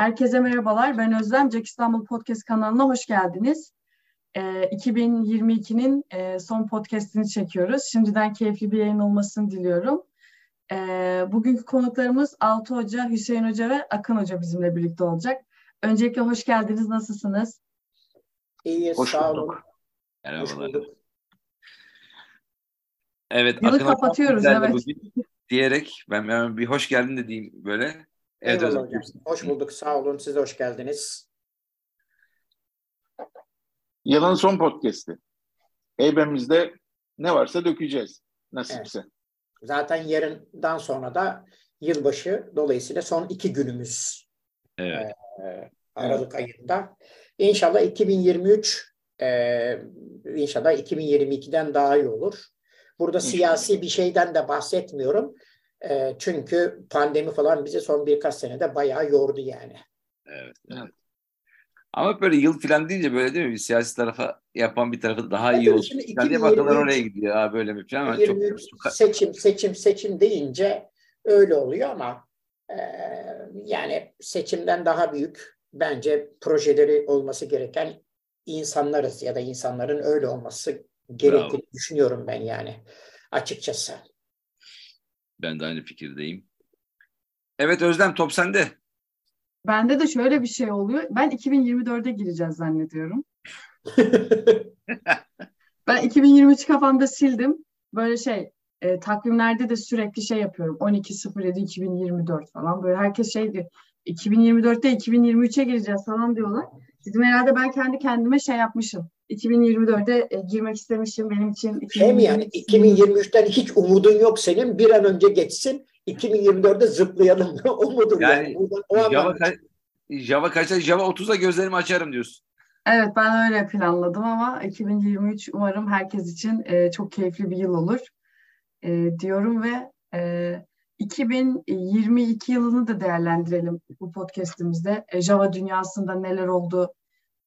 Herkese merhabalar. Ben Özlem. Jack İstanbul Podcast kanalına hoş geldiniz. E, 2022'nin e, son podcastini çekiyoruz. Şimdiden keyifli bir yayın olmasını diliyorum. E, bugünkü konuklarımız Altı Hoca, Hüseyin Hoca ve Akın Hoca bizimle birlikte olacak. Öncelikle hoş geldiniz. Nasılsınız? İyiyiz. Hoş sağ olun. Merhabalar. Evet, Yılı kapatıyoruz evet. Bugün diyerek ben, ben bir hoş geldin de diyeyim böyle. Evet, Eyvallah hocam. Hoş bulduk. Sağ olun. Siz de hoş geldiniz. Yılın son podcast'i. Heybemizde ne varsa dökeceğiz. Nasipse. Evet. Zaten yarından sonra da yılbaşı. Dolayısıyla son iki günümüz. Evet. Ee, Aralık evet. ayında. İnşallah 2023 e, inşallah 2022'den daha iyi olur. Burada inşallah. siyasi bir şeyden de bahsetmiyorum. E, çünkü pandemi falan bizi son birkaç senede bayağı yordu yani. Evet, evet. Ama böyle yıl falan deyince böyle değil mi? Bir siyasi tarafa yapan bir tarafı daha evet, iyi olur. Şimdi 2023, diye oraya gidiyor. Ha, böyle mi falan. 23 çok, çok... seçim, seçim, seçim deyince öyle oluyor ama e, yani seçimden daha büyük bence projeleri olması gereken insanlarız ya da insanların öyle olması gerektiğini Bravo. düşünüyorum ben yani açıkçası. Ben de aynı fikirdeyim. Evet Özlem top sende. Bende de şöyle bir şey oluyor. Ben 2024'e gireceğiz zannediyorum. ben 2023 kafamda sildim. Böyle şey e, takvimlerde de sürekli şey yapıyorum. 12.07.2024 falan. Böyle herkes şey diyor. 2024'te 2023'e gireceğiz falan diyorlar. Dedim herhalde ben kendi kendime şey yapmışım. 2024'e e, girmek istemişim benim için. Şey mi yani 2023'ten hiç umudun yok senin bir an önce geçsin 2024'de zıplayalım umudun yani. yani. o Java, ka Java kaçta Java 30'da gözlerimi açarım diyorsun. Evet ben öyle planladım ama 2023 umarım herkes için e, çok keyifli bir yıl olur e, diyorum ve e, 2022 yılını da değerlendirelim bu podcastimizde. E, Java dünyasında neler oldu,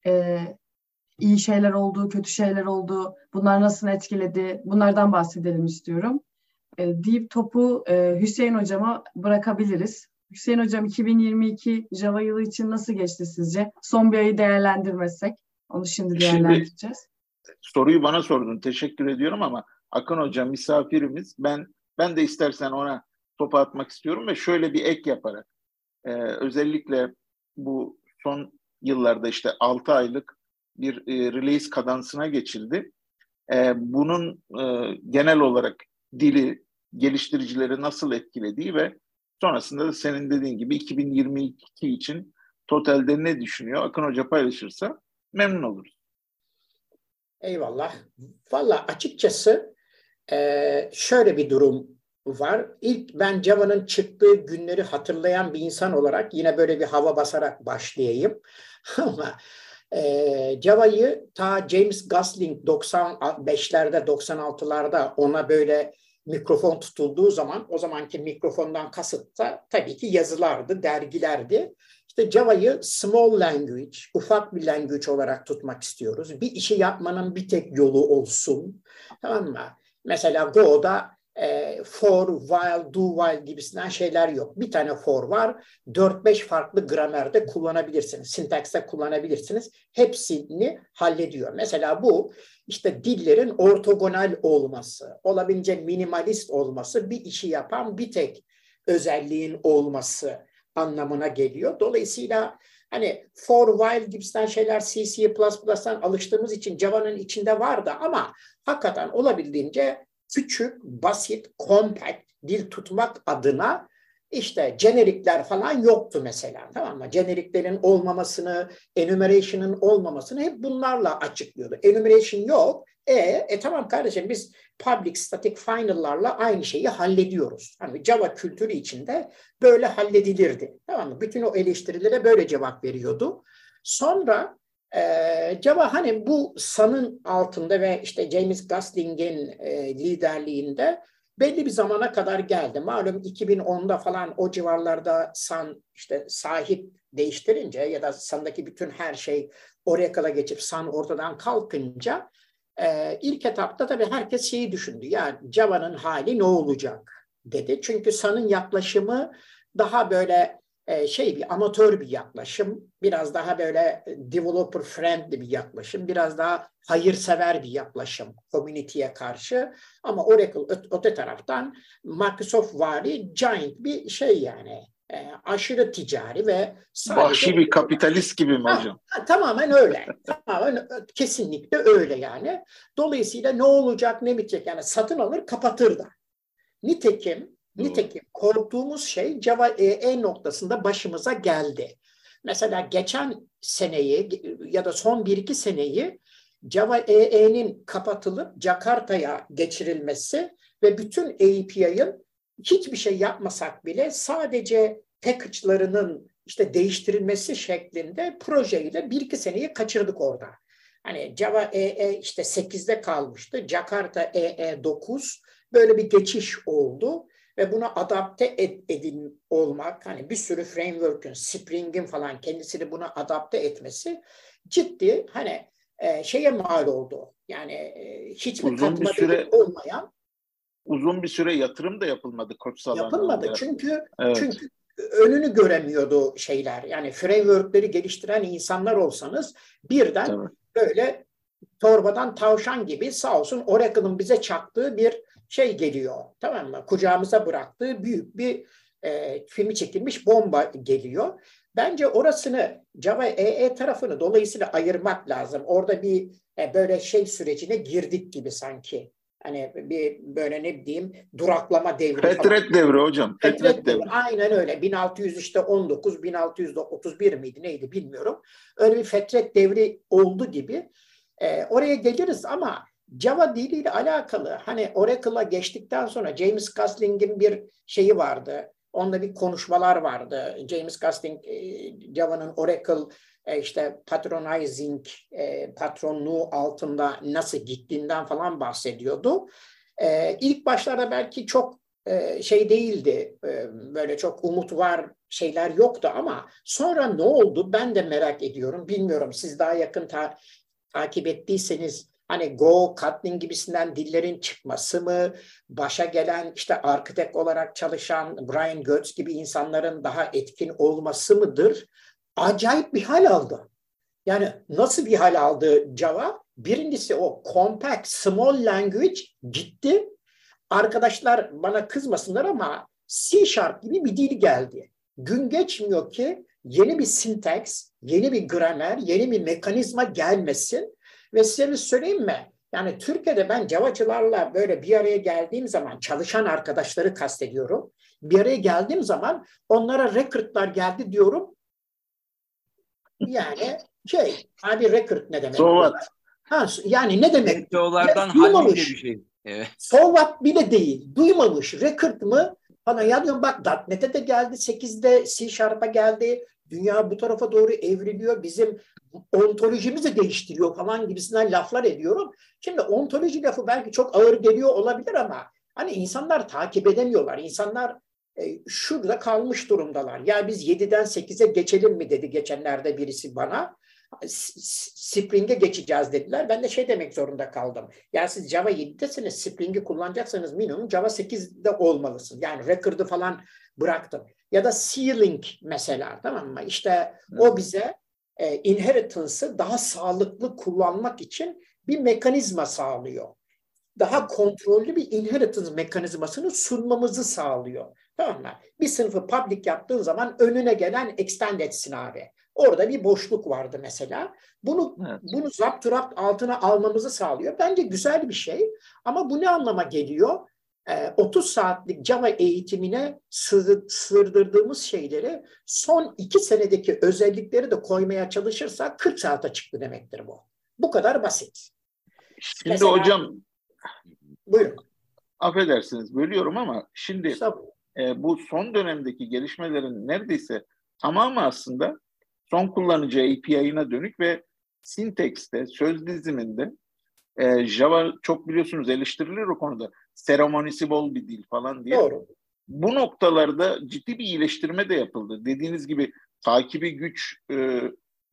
e, iyi şeyler oldu, kötü şeyler oldu, bunlar nasıl etkiledi, bunlardan bahsedelim istiyorum. E, deyip topu e, Hüseyin Hocam'a bırakabiliriz. Hüseyin Hocam 2022 Java yılı için nasıl geçti sizce? Son bir ayı değerlendirmesek, onu şimdi değerlendireceğiz. Şimdi, soruyu bana sordun, teşekkür ediyorum ama Akın Hocam misafirimiz. Ben ben de istersen ona topu atmak istiyorum ve şöyle bir ek yaparak e, özellikle bu son yıllarda işte 6 aylık bir e, release kadansına geçildi. E, bunun e, genel olarak dili geliştiricileri nasıl etkilediği ve sonrasında da senin dediğin gibi 2022 için totalde ne düşünüyor? Akın Hoca paylaşırsa memnun oluruz. Eyvallah. Valla açıkçası e, şöyle bir durum var. İlk ben Java'nın çıktığı günleri hatırlayan bir insan olarak yine böyle bir hava basarak başlayayım. Ama e, Java'yı ta James Gosling 95'lerde 96'larda ona böyle mikrofon tutulduğu zaman o zamanki mikrofondan kasıt da tabii ki yazılardı, dergilerdi. İşte Java'yı small language, ufak bir language olarak tutmak istiyoruz. Bir işi yapmanın bir tek yolu olsun. Tamam mı? Mesela Go'da e, for, while, do while gibisinden şeyler yok. Bir tane for var. 4-5 farklı gramerde kullanabilirsiniz. Sintakste kullanabilirsiniz. Hepsini hallediyor. Mesela bu işte dillerin ortogonal olması, olabildiğince minimalist olması, bir işi yapan bir tek özelliğin olması anlamına geliyor. Dolayısıyla hani for while gibisinden şeyler C, C++'dan alıştığımız için Java'nın içinde vardı ama hakikaten olabildiğince küçük, basit, compact dil tutmak adına işte jenerikler falan yoktu mesela tamam mı? Jeneriklerin olmamasını, enumeration'ın olmamasını hep bunlarla açıklıyordu. Enumeration yok. E, e tamam kardeşim biz public static final'larla aynı şeyi hallediyoruz. Hani Java kültürü içinde böyle halledilirdi. Tamam mı? Bütün o eleştirilere böyle cevap veriyordu. Sonra ee, Java hani bu Sun'ın altında ve işte James Gosling'in e, liderliğinde belli bir zamana kadar geldi. Malum 2010'da falan o civarlarda Sun işte sahip değiştirince ya da Sun'daki bütün her şey Oracle'a geçip Sun ortadan kalkınca e, ilk etapta tabii herkes şeyi düşündü. Ya Java'nın hali ne olacak dedi. Çünkü Sun'ın yaklaşımı daha böyle şey bir amatör bir yaklaşım, biraz daha böyle developer friendly bir yaklaşım, biraz daha hayırsever bir yaklaşım community'ye karşı. Ama Oracle öte taraftan Microsoft vari giant bir şey yani e, aşırı ticari ve sadece... Vahşi bir kapitalist gibi mi hocam? Ha, tamamen öyle. tamamen kesinlikle öyle yani. Dolayısıyla ne olacak ne bitecek yani satın alır kapatır da. Nitekim Nitekim korktuğumuz şey Java EE noktasında başımıza geldi. Mesela geçen seneyi ya da son bir iki seneyi Java EE'nin kapatılıp Jakarta'ya geçirilmesi ve bütün API'ın hiçbir şey yapmasak bile sadece package'larının işte değiştirilmesi şeklinde projeyle bir iki seneyi kaçırdık orada. Hani Java EE işte 8'de kalmıştı. Jakarta EE 9 böyle bir geçiş oldu ve buna adapte ed, edin olmak hani bir sürü framework'ün, Spring'in falan kendisini buna adapte etmesi ciddi hani e, şeye mal oldu. Yani e, hiçbir uzun bir süre olmayan uzun bir süre yatırım da yapılmadı koç Yapılmadı çünkü evet. çünkü önünü göremiyordu şeyler. Yani framework'leri geliştiren insanlar olsanız birden Tabii. böyle torbadan tavşan gibi sağ olsun Oracle'ın bize çaktığı bir şey geliyor tamam mı? Kucağımıza bıraktığı büyük bir e, filmi çekilmiş bomba geliyor. Bence orasını Java EE tarafını dolayısıyla ayırmak lazım. Orada bir e, böyle şey sürecine girdik gibi sanki. Hani bir böyle ne diyeyim duraklama devri Fetret falan. devri hocam. Fetret, Fetret devri. devri. Aynen öyle. 1600 işte 19, 1631 miydi neydi bilmiyorum. Öyle bir fetret devri oldu gibi. E, oraya geliriz ama Java diliyle alakalı hani Oracle'a geçtikten sonra James Gasling'in bir şeyi vardı. Onda bir konuşmalar vardı. James Gosling e, Java'nın Oracle e, işte patronizing e, patronluğu altında nasıl gittiğinden falan bahsediyordu. İlk başlarda belki çok şey değildi. Böyle çok umut var şeyler yoktu ama sonra ne oldu ben de merak ediyorum. Bilmiyorum siz daha yakın ta takip ettiyseniz Hani Go, Kotlin gibisinden dillerin çıkması mı? Başa gelen işte arkitek olarak çalışan Brian Götz gibi insanların daha etkin olması mıdır? Acayip bir hal aldı. Yani nasıl bir hal aldı Java? Birincisi o compact, small language gitti. Arkadaşlar bana kızmasınlar ama C Sharp gibi bir dil geldi. Gün geçmiyor ki yeni bir syntax, yeni bir gramer, yeni bir mekanizma gelmesin ve size bir söyleyeyim mi? Yani Türkiye'de ben Javacılarla böyle bir araya geldiğim zaman çalışan arkadaşları kastediyorum. Bir araya geldiğim zaman onlara recordlar geldi diyorum. Yani şey, abi record ne demek? So Ha, yani ne demek? Onlardan halinde bir şey. Evet. So bile değil. Duymamış. Record mı? Bana ya diyorum bak .NET'e de geldi. 8'de C Sharp'a geldi. Dünya bu tarafa doğru evriliyor. Bizim ontolojimizi değiştiriyor falan gibisinden laflar ediyorum. Şimdi ontoloji lafı belki çok ağır geliyor olabilir ama hani insanlar takip edemiyorlar. İnsanlar e, şurada kalmış durumdalar. Ya biz 7'den 8'e geçelim mi dedi geçenlerde birisi bana. Spring'e geçeceğiz dediler. Ben de şey demek zorunda kaldım. Ya siz Java 7'desiniz, Spring'i kullanacaksanız minimum Java 8'de olmalısın. Yani record'ı falan bıraktım. Ya da C-Link mesela tamam mı? İşte o bize e, inheritance'ı daha sağlıklı kullanmak için bir mekanizma sağlıyor. Daha kontrollü bir inheritance mekanizmasını sunmamızı sağlıyor. Tamam mı? Bir sınıfı public yaptığın zaman önüne gelen extend etsin abi. Orada bir boşluk vardı mesela. Bunu evet. bunu zapturapt altına almamızı sağlıyor. Bence güzel bir şey. Ama bu ne anlama geliyor? 30 ee, saatlik Java eğitimine sığdırdığımız şeyleri son 2 senedeki özellikleri de koymaya çalışırsak 40 saate çıktı demektir bu. Bu kadar basit. Şimdi Mesela, hocam buyurun. Affedersiniz bölüyorum ama şimdi e, bu son dönemdeki gelişmelerin neredeyse tamamı aslında son kullanıcı API'ına dönük ve syntax'te, söz diziminde e, Java çok biliyorsunuz eleştirilir o konuda. Seremonisi bol bir dil falan diye. Doğru. Bu noktalarda ciddi bir iyileştirme de yapıldı. Dediğiniz gibi takibi güç e,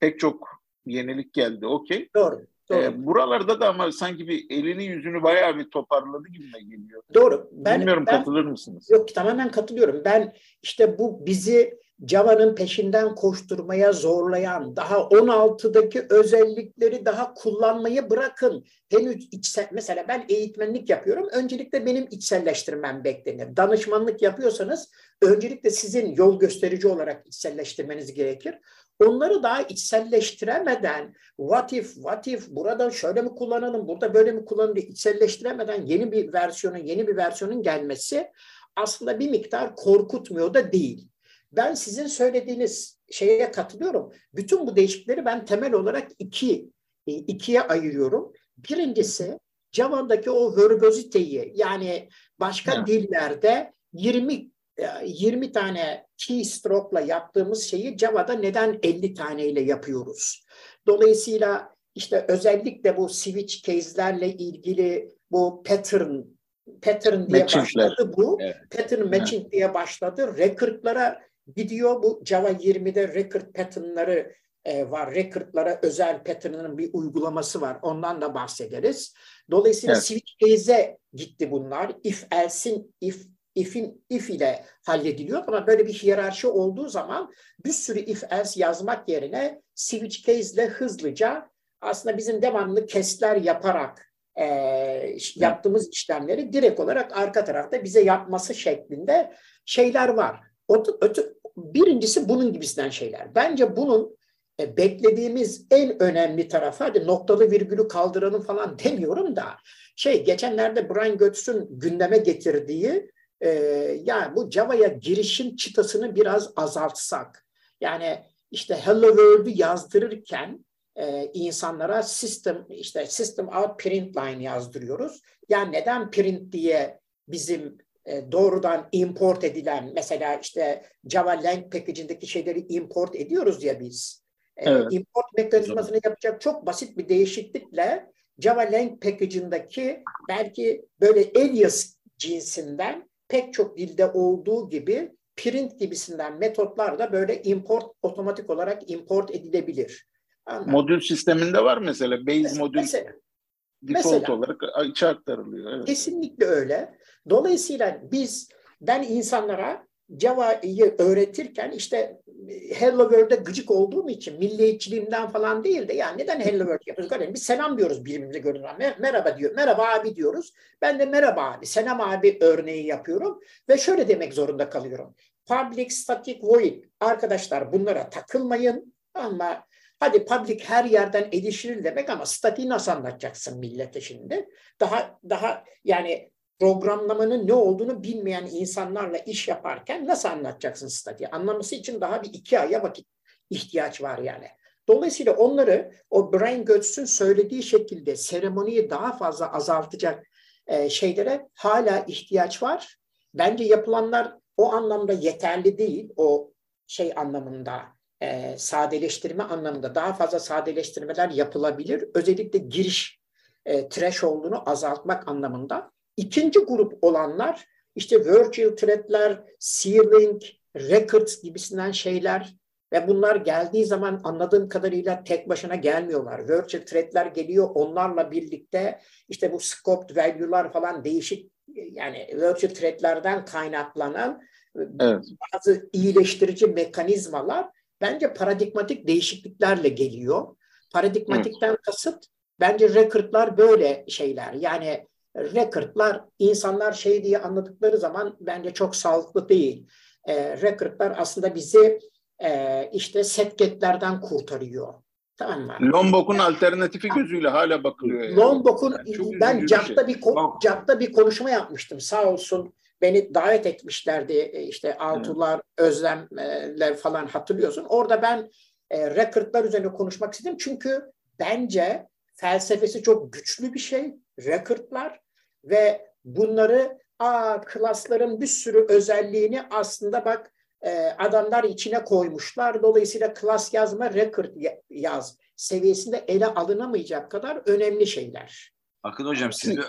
pek çok yenilik geldi. Okey. Doğru. Doğru. E, buralarda da ama sanki bir elini yüzünü bayağı bir toparladı gibi geliyor. Doğru. Ben, Bilmiyorum ben, katılır mısınız? Yok tamamen katılıyorum. Ben işte bu bizi Java'nın peşinden koşturmaya zorlayan, daha 16'daki özellikleri daha kullanmayı bırakın. Henüz içsel, mesela ben eğitmenlik yapıyorum. Öncelikle benim içselleştirmem beklenir. Danışmanlık yapıyorsanız öncelikle sizin yol gösterici olarak içselleştirmeniz gerekir. Onları daha içselleştiremeden what if, what if, burada şöyle mi kullanalım, burada böyle mi kullanalım diye içselleştiremeden yeni bir versiyonun, yeni bir versiyonun gelmesi aslında bir miktar korkutmuyor da değil. Ben sizin söylediğiniz şeye katılıyorum. Bütün bu değişiklikleri ben temel olarak iki e, ikiye ayırıyorum. Birincisi Java'daki o verbositeyi yani başka evet. dillerde 20 20 tane keystroke'la yaptığımız şeyi Java'da neden 50 taneyle yapıyoruz? Dolayısıyla işte özellikle bu switch case'lerle ilgili bu pattern pattern diye başladı bu. Evet. Pattern matching evet. diye başladı. Record'lara gidiyor. Bu Java 20'de record pattern'ları e, var. Record'lara özel pattern'ın bir uygulaması var. Ondan da bahsederiz. Dolayısıyla evet. switch case'e gitti bunlar. If else'in if if'in if ile hallediliyor ama böyle bir hiyerarşi olduğu zaman bir sürü if else yazmak yerine switch case ile hızlıca aslında bizim devamlı kestler yaparak e, yaptığımız işlemleri direkt olarak arka tarafta bize yapması şeklinde şeyler var. O, öte, birincisi bunun gibisinden şeyler. Bence bunun e, beklediğimiz en önemli tarafı, hadi noktalı virgülü kaldıranın falan demiyorum da, şey geçenlerde Brian Götz'ün gündeme getirdiği e, yani bu Java'ya girişim çıtasını biraz azaltsak. Yani işte Hello World'ü yazdırırken e, insanlara system işte system out print line yazdırıyoruz. Yani neden print diye bizim doğrudan import edilen mesela işte Java Lang package'indeki şeyleri import ediyoruz ya biz. E, evet. import mekanizmasını yapacak çok basit bir değişiklikle Java Lang package'indeki belki böyle alias cinsinden pek çok dilde olduğu gibi print gibisinden metotlar da böyle import otomatik olarak import edilebilir. Anladın? Modül sisteminde var mesela base mesela, modül mesela, default mesela, olarak içe aktarılıyor. Evet. Kesinlikle öyle. Dolayısıyla biz ben insanlara Java'yı öğretirken işte Hello World'e gıcık olduğum için milliyetçiliğimden falan değil de yani neden Hello World yapıyoruz? Kardeşim biz selam diyoruz birbirimize görünen. Merhaba diyor. Merhaba abi diyoruz. Ben de merhaba abi, selam abi örneği yapıyorum ve şöyle demek zorunda kalıyorum. Public static void. Arkadaşlar bunlara takılmayın ama hadi public her yerden erişilir demek ama statiği nasıl anlatacaksın millete şimdi? Daha daha yani programlamanın ne olduğunu bilmeyen insanlarla iş yaparken nasıl anlatacaksın statiği? Anlaması için daha bir iki aya vakit ihtiyaç var yani. Dolayısıyla onları o Brian Götz'ün söylediği şekilde seremoniyi daha fazla azaltacak e, şeylere hala ihtiyaç var. Bence yapılanlar o anlamda yeterli değil. O şey anlamında e, sadeleştirme anlamında daha fazla sadeleştirmeler yapılabilir. Özellikle giriş e, threshold'unu azaltmak anlamında. İkinci grup olanlar işte virtual threadler, sealing, records gibisinden şeyler ve bunlar geldiği zaman anladığım kadarıyla tek başına gelmiyorlar. Virtual threadler geliyor onlarla birlikte işte bu scoped value'lar falan değişik yani virtual threadlerden kaynaklanan evet. bazı iyileştirici mekanizmalar bence paradigmatik değişikliklerle geliyor. Paradigmatikten evet. kasıt bence recordlar böyle şeyler. Yani recordlar insanlar şey diye anladıkları zaman bence çok sağlıklı değil. E, recordlar aslında bizi e, işte setgetlerden kurtarıyor. Tamam mı? Lombok'un alternatifi gözüyle hala bakılıyor. Yani. Lombok'un yani ben CAP'ta bir, şey. bir CAP'ta bir konuşma yapmıştım. Sağ olsun beni davet etmişlerdi e, işte Altular, evet. Özlemler falan hatırlıyorsun. Orada ben e, recordlar üzerine konuşmak istedim. Çünkü bence felsefesi çok güçlü bir şey recordlar ve bunları a klasların bir sürü özelliğini aslında bak e, adamlar içine koymuşlar. Dolayısıyla klas yazma record yaz seviyesinde ele alınamayacak kadar önemli şeyler. Akın Hocam siz bir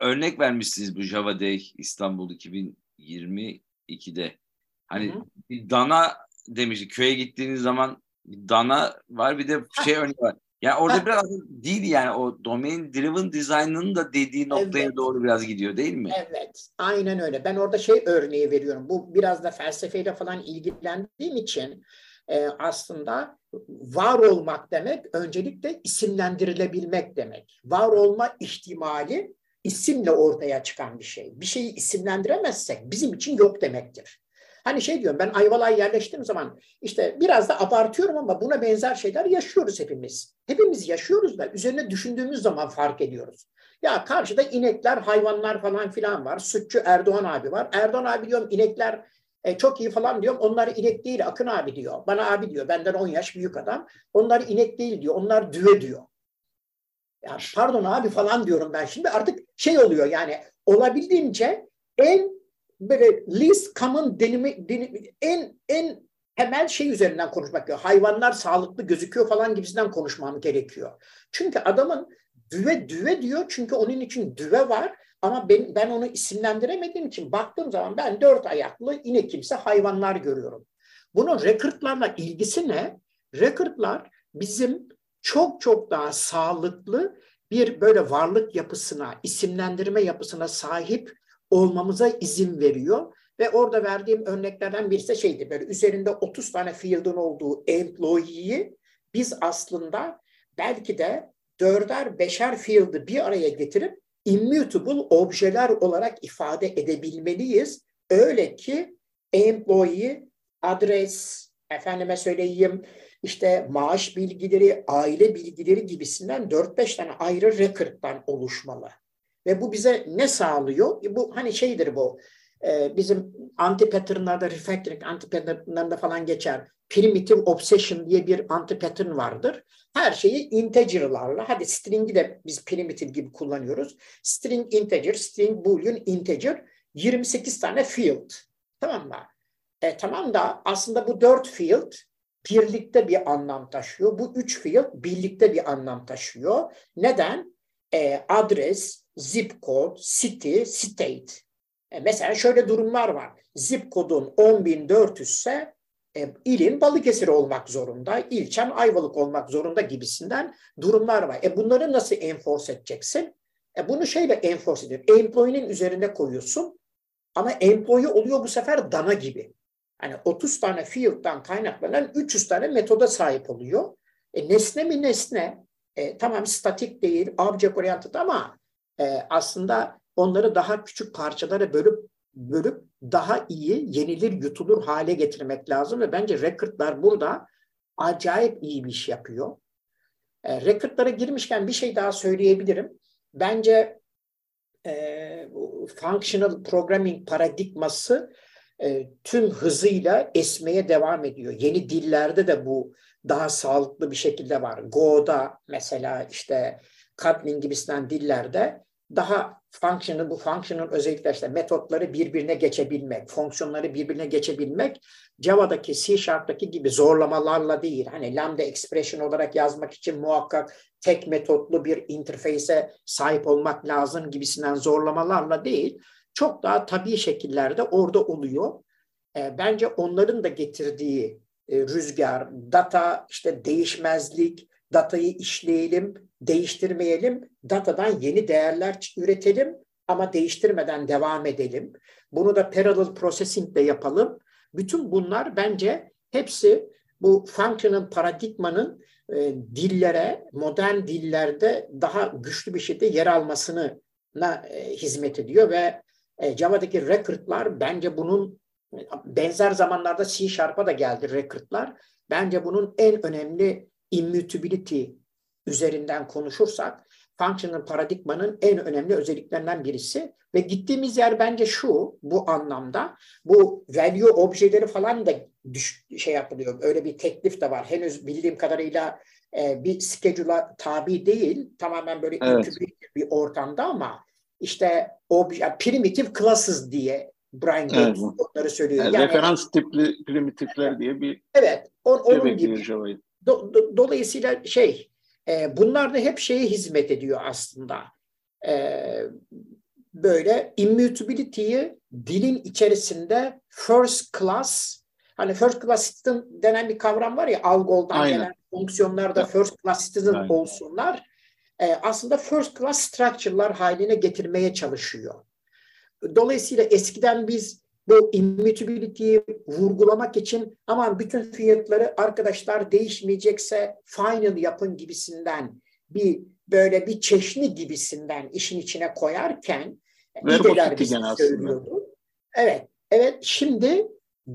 örnek vermişsiniz bu Java Day İstanbul 2022'de. Hani Hı-hı. bir dana demiş köye gittiğiniz zaman bir dana var bir de şey örneği var. Ya orada ha. biraz değil yani o domain driven design'ın da dediği noktaya evet. doğru biraz gidiyor değil mi? Evet. Aynen öyle. Ben orada şey örneği veriyorum. Bu biraz da felsefeyle falan ilgilendiğim için e, aslında var olmak demek öncelikle isimlendirilebilmek demek. Var olma ihtimali isimle ortaya çıkan bir şey. Bir şeyi isimlendiremezsek bizim için yok demektir. Hani şey diyorum ben Ayvalık'a yerleştiğim zaman işte biraz da abartıyorum ama buna benzer şeyler yaşıyoruz hepimiz. Hepimiz yaşıyoruz da üzerine düşündüğümüz zaman fark ediyoruz. Ya karşıda inekler, hayvanlar falan filan var. Sütçü Erdoğan abi var. Erdoğan abi diyorum inekler e, çok iyi falan diyorum. Onlar inek değil Akın abi diyor. Bana abi diyor. Benden 10 yaş büyük adam. Onlar inek değil diyor. Onlar düve diyor. Ya pardon abi falan diyorum ben şimdi. Artık şey oluyor yani olabildiğince en böyle least common denimi, denimi en en temel şey üzerinden konuşmak gerekiyor. Hayvanlar sağlıklı gözüküyor falan gibisinden konuşmam gerekiyor. Çünkü adamın düve düve diyor çünkü onun için düve var ama ben, ben onu isimlendiremediğim için baktığım zaman ben dört ayaklı inek kimse hayvanlar görüyorum. Bunun recordlarla ilgisi ne? Recordlar bizim çok çok daha sağlıklı bir böyle varlık yapısına, isimlendirme yapısına sahip olmamıza izin veriyor. Ve orada verdiğim örneklerden birisi de şeydi böyle üzerinde 30 tane field'ın olduğu employee'yi biz aslında belki de dörder beşer field'ı bir araya getirip immutable objeler olarak ifade edebilmeliyiz. Öyle ki employee, adres, efendime söyleyeyim işte maaş bilgileri, aile bilgileri gibisinden 4-5 tane ayrı record'dan oluşmalı. Ve bu bize ne sağlıyor? E, bu hani şeydir bu. E, bizim anti-pattern'larda, refactoring anti-pattern'larında falan geçer. Primitive obsession diye bir anti-pattern vardır. Her şeyi integer'larla, hadi string'i de biz primitive gibi kullanıyoruz. String integer, string boolean integer, 28 tane field. Tamam mı? E, tamam da aslında bu dört field birlikte bir anlam taşıyor. Bu üç field birlikte bir anlam taşıyor. Neden? E, adres, zip code, city, state. E, mesela şöyle durumlar var. Zip kodun 10.400 ise e, ilin Balıkesir olmak zorunda, ilçen Ayvalık olmak zorunda gibisinden durumlar var. E bunları nasıl enforce edeceksin? E bunu şeyle enforce ediyor. Employee'nin üzerine koyuyorsun ama employee oluyor bu sefer dana gibi. Yani 30 tane field'dan kaynaklanan 300 tane metoda sahip oluyor. E, nesne mi nesne? E, tamam statik değil, object oriented ama e, aslında onları daha küçük parçalara bölüp bölüp daha iyi yenilir yutulur hale getirmek lazım ve bence recordlar burada acayip iyi bir iş yapıyor. E, recordlara girmişken bir şey daha söyleyebilirim. Bence e, functional programming paradigması e, tüm hızıyla esmeye devam ediyor. Yeni dillerde de bu daha sağlıklı bir şekilde var. Go'da mesela işte Kotlin gibisinden dillerde daha function'ın bu function'ın özellikle işte metotları birbirine geçebilmek, fonksiyonları birbirine geçebilmek Java'daki C Sharp'taki gibi zorlamalarla değil. Hani lambda expression olarak yazmak için muhakkak tek metotlu bir interface'e sahip olmak lazım gibisinden zorlamalarla değil. Çok daha tabii şekillerde orada oluyor. E, bence onların da getirdiği e, rüzgar, data, işte değişmezlik, datayı işleyelim, değiştirmeyelim, datadan yeni değerler üretelim ama değiştirmeden devam edelim. Bunu da parallel processing de yapalım. Bütün bunlar bence hepsi bu functional paradigmanın e, dillere, modern dillerde daha güçlü bir şekilde yer almasına e, hizmet ediyor ve e, Java'daki record'lar bence bunun benzer zamanlarda C Sharp'a da geldi record'lar. Bence bunun en önemli immutability üzerinden konuşursak functional paradigmanın en önemli özelliklerinden birisi ve gittiğimiz yer bence şu bu anlamda bu value objeleri falan da düş, şey yapılıyor. Öyle bir teklif de var. Henüz bildiğim kadarıyla e, bir schedule'a tabi değil. Tamamen böyle evet. bir ortamda ama işte obje, primitive classes diye Brian Gates evet. onları söylüyor. Yani, yani, referans tipli primitifler diye bir Evet. On, onun gibi. Do, do, dolayısıyla şey e, bunlar da hep şeye hizmet ediyor aslında. E, böyle immutability'yi dilin içerisinde first class Hani first class citizen denen bir kavram var ya Algol'dan Aynen. gelen fonksiyonlarda first class citizen Aynen. olsunlar. E, aslında first class structure'lar haline getirmeye çalışıyor. Dolayısıyla eskiden biz bu immutability'yi vurgulamak için aman bütün fiyatları arkadaşlar değişmeyecekse final yapın gibisinden bir böyle bir çeşni gibisinden işin içine koyarken İdeler bize söylüyordu. Evet, evet şimdi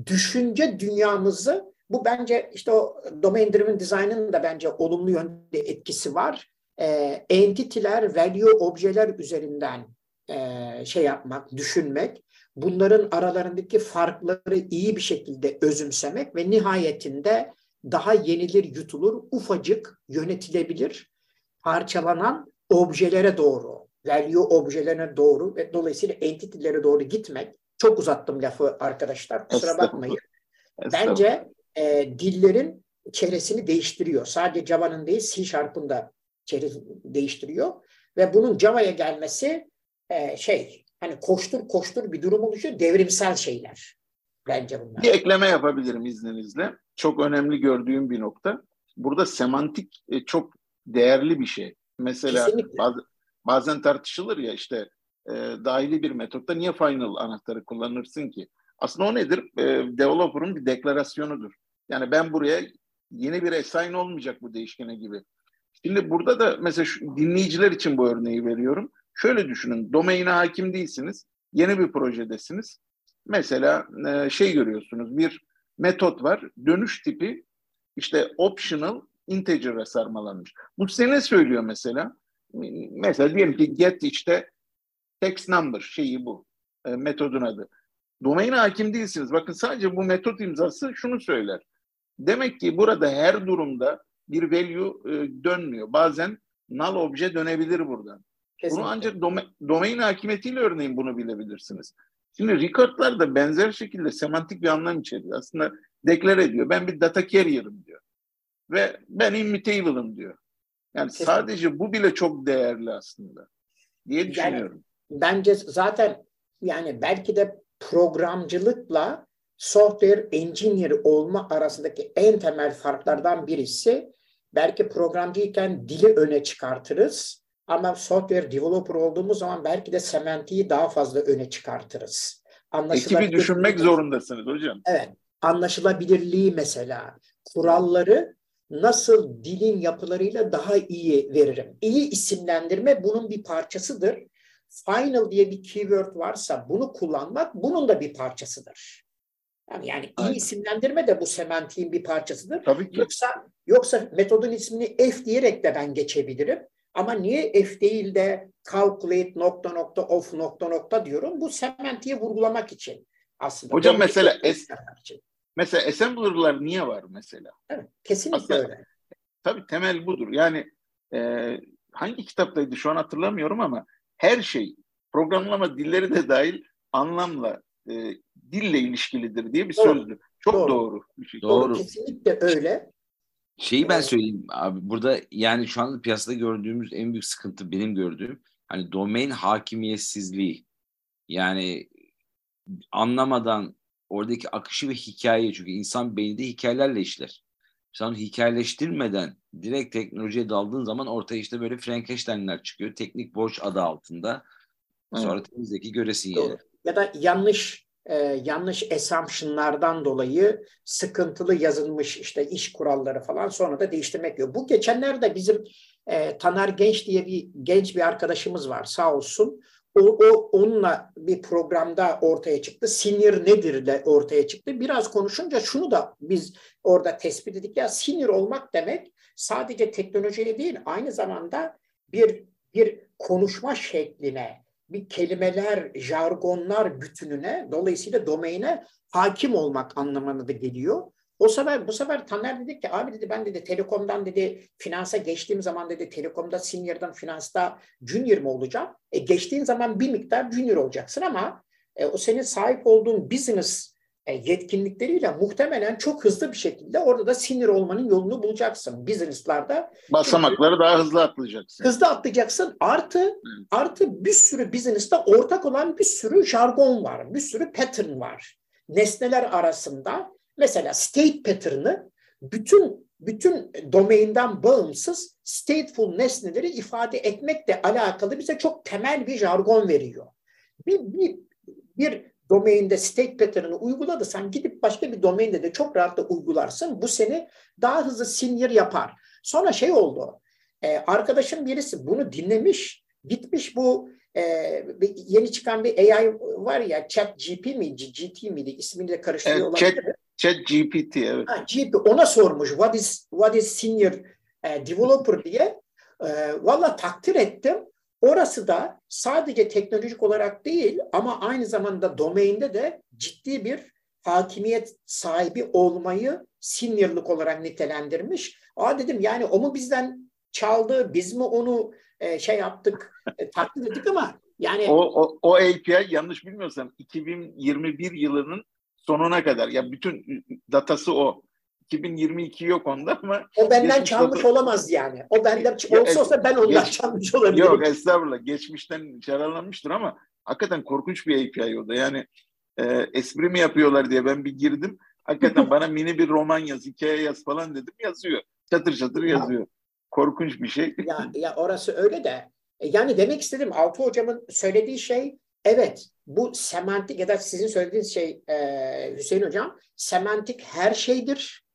düşünce dünyamızı bu bence işte o domain driven design'ın da bence olumlu yönde etkisi var. E, entitiler, value objeler üzerinden e, şey yapmak, düşünmek, bunların aralarındaki farkları iyi bir şekilde özümsemek ve nihayetinde daha yenilir, yutulur, ufacık, yönetilebilir, parçalanan objelere doğru value objelerine doğru ve dolayısıyla entitilere doğru gitmek. Çok uzattım lafı arkadaşlar. Kusura bakmayın. Bence e, dillerin çehresini değiştiriyor. Sadece Java'nın değil C Sharp'ın da çehresini değiştiriyor. Ve bunun Java'ya gelmesi e, şey hani koştur koştur bir durum oluşuyor. Devrimsel şeyler. Bence bunlar. Bir ekleme yapabilirim izninizle. Çok önemli gördüğüm bir nokta. Burada semantik e, çok değerli bir şey. Mesela Kesinlikle. bazen tartışılır ya işte e, dahili bir metotta niye final anahtarı kullanırsın ki? Aslında o nedir? E, developer'ın bir deklarasyonudur. Yani ben buraya yeni bir assign olmayacak bu değişkene gibi. Şimdi burada da mesela şu, dinleyiciler için bu örneği veriyorum. Şöyle düşünün, domaine hakim değilsiniz, yeni bir projedesiniz. Mesela e, şey görüyorsunuz, bir metot var, dönüş tipi işte optional integer'e sarmalanmış. Bu size ne söylüyor mesela? mesela diyelim ki get işte text number şeyi bu e, metodun adı. Domaine hakim değilsiniz. Bakın sadece bu metot imzası şunu söyler. Demek ki burada her durumda bir value e, dönmüyor. Bazen null obje dönebilir buradan. Kesinlikle. Bunu ancak doma, domain hakimiyetiyle örneğin bunu bilebilirsiniz. Şimdi recordlar da benzer şekilde semantik bir anlam içeriyor. Aslında deklar ediyor. Ben bir data carrier'ım diyor. Ve ben immutable'ım diyor. Yani Kesinlikle. sadece bu bile çok değerli aslında diye düşünüyorum. Yani, bence zaten yani belki de programcılıkla software engineer olma arasındaki en temel farklardan birisi belki programcıyken dili öne çıkartırız ama software developer olduğumuz zaman belki de semantiği daha fazla öne çıkartırız. Ekibi düşünmek zorundasınız hocam. Evet. Anlaşılabilirliği mesela, kuralları nasıl dilin yapılarıyla daha iyi veririm? İyi isimlendirme bunun bir parçasıdır. Final diye bir keyword varsa bunu kullanmak bunun da bir parçasıdır. Yani, yani iyi isimlendirme de bu semantiğin bir parçasıdır. Tabii ki. Yoksa, yoksa metodun ismini F diyerek de ben geçebilirim. Ama niye F değil de calculate nokta nokta of nokta nokta diyorum? Bu semantiği vurgulamak için aslında. Hocam mesela es, için. Mesela assembler'lar niye var mesela? Evet, kesinlikle Aslında, öyle. Tabii temel budur. Yani e, hangi kitaptaydı şu an hatırlamıyorum ama her şey programlama dilleri de dahil anlamla e, dille ilişkilidir diye bir doğru. sözdü. Çok doğru. doğru bir şey. Doğru. Kesinlikle öyle. Şeyi ben söyleyeyim abi burada yani şu anda piyasada gördüğümüz en büyük sıkıntı benim gördüğüm hani domain hakimiyetsizliği. Yani anlamadan oradaki akışı ve hikayeyi çünkü insan beyninde hikayelerle işler. Sen hikayeleştirmeden direkt teknolojiye daldığın zaman ortaya işte böyle Frankenstein'ler çıkıyor. Teknik borç adı altında. Sonra evet. temizdeki göresin yani. Ya da yanlış e, yanlış assumption'lardan dolayı sıkıntılı yazılmış işte iş kuralları falan sonra da değiştirmek diyor. Bu geçenlerde bizim e, Taner Genç diye bir genç bir arkadaşımız var sağ olsun o, o onunla bir programda ortaya çıktı. Sinir nedir de ortaya çıktı. Biraz konuşunca şunu da biz orada tespit ettik. Ya sinir olmak demek sadece teknolojiye değil aynı zamanda bir bir konuşma şekline, bir kelimeler, jargonlar bütününe, dolayısıyla domaine hakim olmak anlamına da geliyor. O sefer bu sefer Taner dedi ki abi dedi ben dedi telekomdan dedi finansa geçtiğim zaman dedi telekomda senior'dan finansta junior mu olacağım? E geçtiğin zaman bir miktar junior olacaksın ama e, o senin sahip olduğun business yetkinlikleriyle muhtemelen çok hızlı bir şekilde orada da senior olmanın yolunu bulacaksın. Business'larda basamakları çünkü, daha hızlı atlayacaksın. Hızlı atlayacaksın. Artı evet. artı bir sürü business'ta ortak olan bir sürü jargon var. Bir sürü pattern var. Nesneler arasında Mesela state pattern'ı bütün bütün domainden bağımsız stateful nesneleri ifade etmekle alakalı bize çok temel bir jargon veriyor. Bir, bir, bir domainde state pattern'ını uyguladıysan gidip başka bir domainde de çok rahatla uygularsın. Bu seni daha hızlı senior yapar. Sonra şey oldu. E, arkadaşım birisi bunu dinlemiş. Gitmiş bu e, yeni çıkan bir AI var ya Chat GP mi GT miydi ismini de karıştırıyor evet, Chat, Chat GPT evet. Ha, GP ona sormuş what is what is senior e, developer diye. E, Valla takdir ettim. Orası da sadece teknolojik olarak değil ama aynı zamanda domainde de ciddi bir hakimiyet sahibi olmayı seniorlık olarak nitelendirmiş. Aa dedim yani o mu bizden çaldı, biz mi onu e, şey yaptık, e, taklit ettik ama yani... O, o, o API yanlış bilmiyorsam 2021 yılının sonuna kadar ya bütün datası o. 2022 yok onda ama o benden çalmış data... olamaz yani. O benden ya, olsa olsa ben ondan geç... çalmış olabilirim. Yok estağfurullah. Geçmişten yararlanmıştır ama hakikaten korkunç bir API o da. Yani e, espri mi yapıyorlar diye ben bir girdim. Hakikaten bana mini bir roman yaz, hikaye yaz falan dedim. Yazıyor. Çatır çatır yazıyor. Korkunç bir şey. Ya, ya orası öyle de. E, yani demek istedim Altı hocamın söylediği şey evet bu semantik ya da sizin söylediğiniz şey e, Hüseyin hocam semantik her şeydir.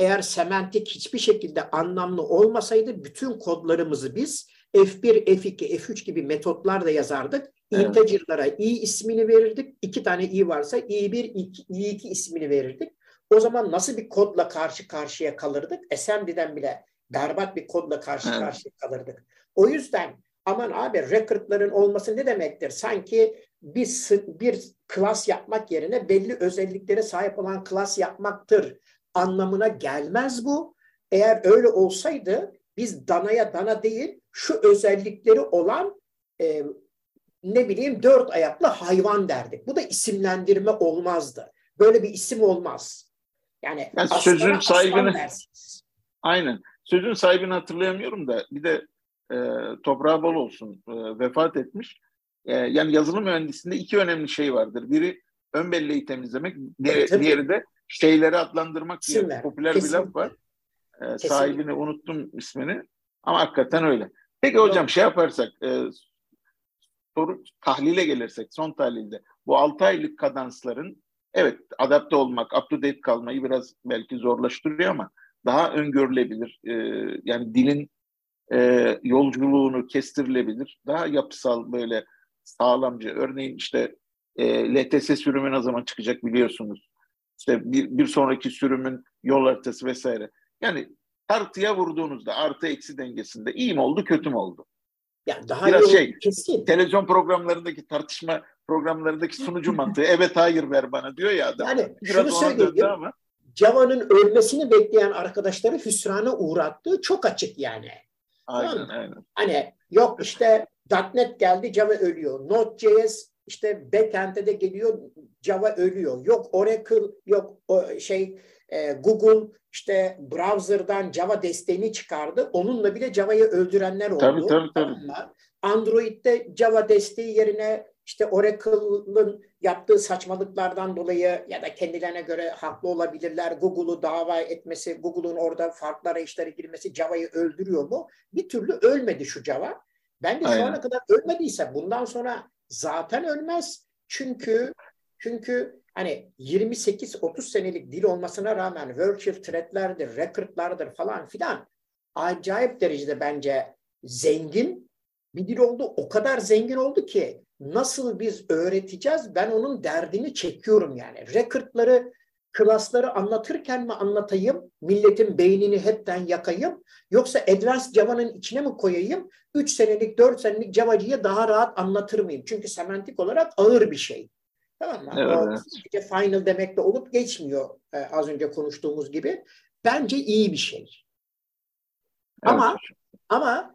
Eğer semantik hiçbir şekilde anlamlı olmasaydı bütün kodlarımızı biz F1, F2, F3 gibi metotlarla yazardık. Evet. Integer'lara i ismini verirdik. İki tane i varsa i1, i2 ismini verirdik. O zaman nasıl bir kodla karşı karşıya kalırdık? Assembly'den bile berbat bir kodla karşı evet. karşıya kalırdık. O yüzden aman abi record'ların olması ne demektir? Sanki bir, bir klas yapmak yerine belli özelliklere sahip olan klas yapmaktır anlamına gelmez bu. Eğer öyle olsaydı biz danaya dana değil şu özellikleri olan e, ne bileyim dört ayaklı hayvan derdik. Bu da isimlendirme olmazdı. Böyle bir isim olmaz. Yani, yani sözün sahibini aynen sözün sahibini hatırlayamıyorum da bir de e, toprağı bol olsun e, vefat etmiş. E, yani yazılım mühendisliğinde iki önemli şey vardır. Biri ön belleği temizlemek, diğeri, diğeri de şeyleri adlandırmak diye Sinler. popüler Kesinlikle. bir laf var. E, sahibini unuttum ismini ama hakikaten öyle. Peki hocam şey yaparsak e, soru tahlile gelirsek son tahlilde bu 6 aylık kadansların evet adapte olmak, up to date kalmayı biraz belki zorlaştırıyor ama daha öngörülebilir. E, yani dilin e, yolculuğunu kestirilebilir. Daha yapısal böyle sağlamca. Örneğin işte e, LTS sürümü ne zaman çıkacak biliyorsunuz. İşte bir, bir sonraki sürümün yol haritası vesaire. Yani tartıya vurduğunuzda artı eksi dengesinde iyi mi oldu kötü mü oldu? Ya daha Biraz şey, kesin. televizyon programlarındaki tartışma programlarındaki sunucu mantığı evet hayır ver bana diyor ya adam. Yani Biraz şunu söyleyeyim. Ama. Java'nın ölmesini bekleyen arkadaşları hüsrana uğrattığı çok açık yani. Aynen, tamam aynen. Hani yok işte .NET geldi Java ölüyor. Node.js işte backend'e de geliyor Java ölüyor. Yok Oracle, yok o şey e, Google işte browser'dan Java desteğini çıkardı. Onunla bile Java'yı öldürenler oldu. Tabii tabii tabii. Android'de Java desteği yerine işte Oracle'ın yaptığı saçmalıklardan dolayı ya da kendilerine göre haklı olabilirler. Google'u dava etmesi, Google'un orada farklı arayışlara girmesi Java'yı öldürüyor mu? Bir türlü ölmedi şu Java. Ben de şu Aynen. ana kadar ölmediyse bundan sonra zaten ölmez. Çünkü çünkü hani 28-30 senelik dil olmasına rağmen virtual threadlerdir, recordlardır falan filan acayip derecede bence zengin bir dil oldu. O kadar zengin oldu ki nasıl biz öğreteceğiz ben onun derdini çekiyorum yani. Recordları klasları anlatırken mi anlatayım, milletin beynini hepten yakayım, yoksa Advanced Java'nın içine mi koyayım, 3 senelik, 4 senelik Java'cıyı daha rahat anlatır mıyım? Çünkü semantik olarak ağır bir şey. Tamam mı? Evet. O final demekle olup geçmiyor e, az önce konuştuğumuz gibi. Bence iyi bir şey. Evet. Ama ama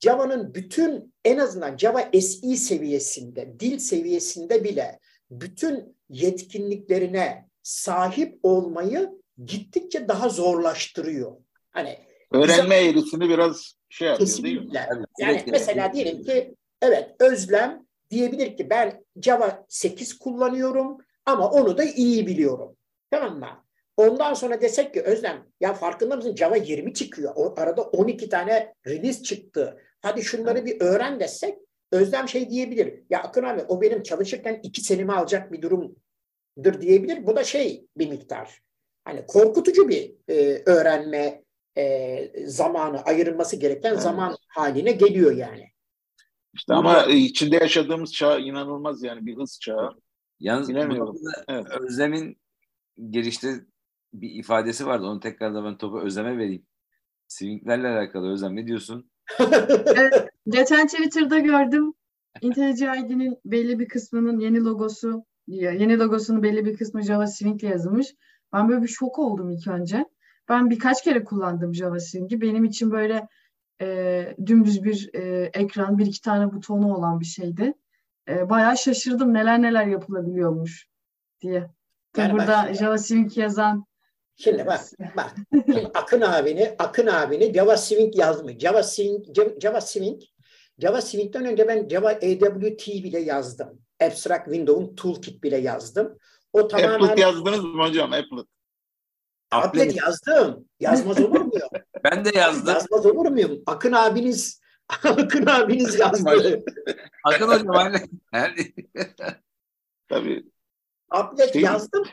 Java'nın bütün en azından Java SE seviyesinde, dil seviyesinde bile bütün yetkinliklerine sahip olmayı gittikçe daha zorlaştırıyor. Hani öğrenme eğrisini biraz şey yapıyor kesinlikle. değil mi? Yani, yani mesela diyelim ki evet Özlem diyebilir ki ben Java 8 kullanıyorum ama onu da iyi biliyorum. Tamam mı? Ondan sonra desek ki Özlem ya farkında mısın Java 20 çıkıyor. O arada 12 tane release çıktı. Hadi şunları bir öğren desek Özlem şey diyebilir. Ya Akın abi o benim çalışırken iki senemi alacak bir durumdur diyebilir. Bu da şey bir miktar. Hani korkutucu bir e, öğrenme e, zamanı ayırılması gereken evet. zaman haline geliyor yani. İşte ama içinde yaşadığımız çağ inanılmaz yani bir hız çağı. Yalnız Bilemiyorum. Evet. Özlem'in girişte bir ifadesi vardı. Onu tekrar da ben topu Özlem'e vereyim. Swinglerle alakalı Özlem ne diyorsun? evet, geçen Twitter'da gördüm. IntelliJ ID'nin belli bir kısmının yeni logosu yeni logosunun belli bir kısmı Java Swing ile yazılmış. Ben böyle bir şok oldum ilk önce. Ben birkaç kere kullandım Java Swing'i. Benim için böyle e, dümdüz bir e, ekran, bir iki tane butonu olan bir şeydi. E, bayağı şaşırdım neler neler yapılabiliyormuş diye. Yani burada Java Swing yazan Şimdi bak, bak. Şimdi Akın abini, Akın abini Java Swing yazmış. Java Swing, Java Swing, Java Swing'den önce ben Java AWT bile yazdım. Abstract Windows'un Toolkit bile yazdım. O tamamen... Applet yazdınız mı hocam? Applet. Applet yazdım. Yazmaz olur muyum? ben de yazdım. Yazmaz olur muyum? Akın abiniz Akın abiniz yazdı. Akın hocam Tabii. Applet şey yazdım.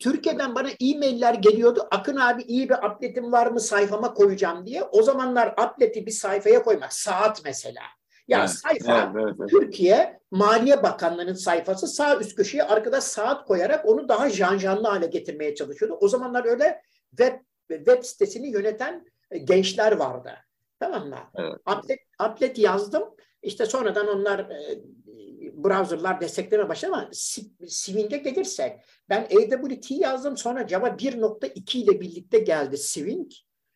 Türkiye'den bana e-mailler geliyordu. Akın abi iyi bir atletim var mı sayfama koyacağım diye. O zamanlar atleti bir sayfaya koymak. Saat mesela. Yani evet, sayfa evet, evet, Türkiye Maliye Bakanlığı'nın sayfası sağ üst köşeye arkada saat koyarak onu daha janjanlı hale getirmeye çalışıyordu. O zamanlar öyle web web sitesini yöneten e, gençler vardı. Tamam mı? Evet. Atlet, atlet yazdım. İşte sonradan onlar e, browserlar destekleme başladı ama Swing'e gelirsek ben AWT yazdım sonra Java 1.2 ile birlikte geldi Swing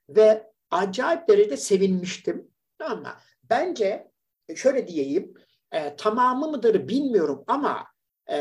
ve acayip derecede sevinmiştim. Tamam mı? Bence şöyle diyeyim e, tamamı mıdır bilmiyorum ama e,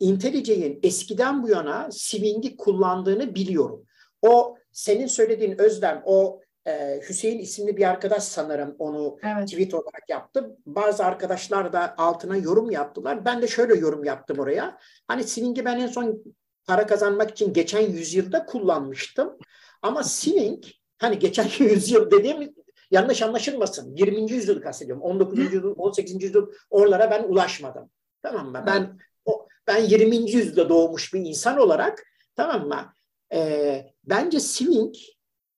IntelliJ'in eskiden bu yana Swing'i kullandığını biliyorum. O senin söylediğin Özlem o e, Hüseyin isimli bir arkadaş sanırım onu evet. tweet olarak yaptı. Bazı arkadaşlar da altına yorum yaptılar. Ben de şöyle yorum yaptım oraya. Hani Swing'i ben en son para kazanmak için geçen yüzyılda kullanmıştım. Ama Swing hani geçen yüzyıl dediğim yanlış anlaşılmasın. 20. yüzyıl kastediyorum. 19. yüzyıl, 18. yüzyıl oralara ben ulaşmadım. Tamam mı? Ben o, ben 20. yüzyılda doğmuş bir insan olarak tamam mı? Ee, bence Swing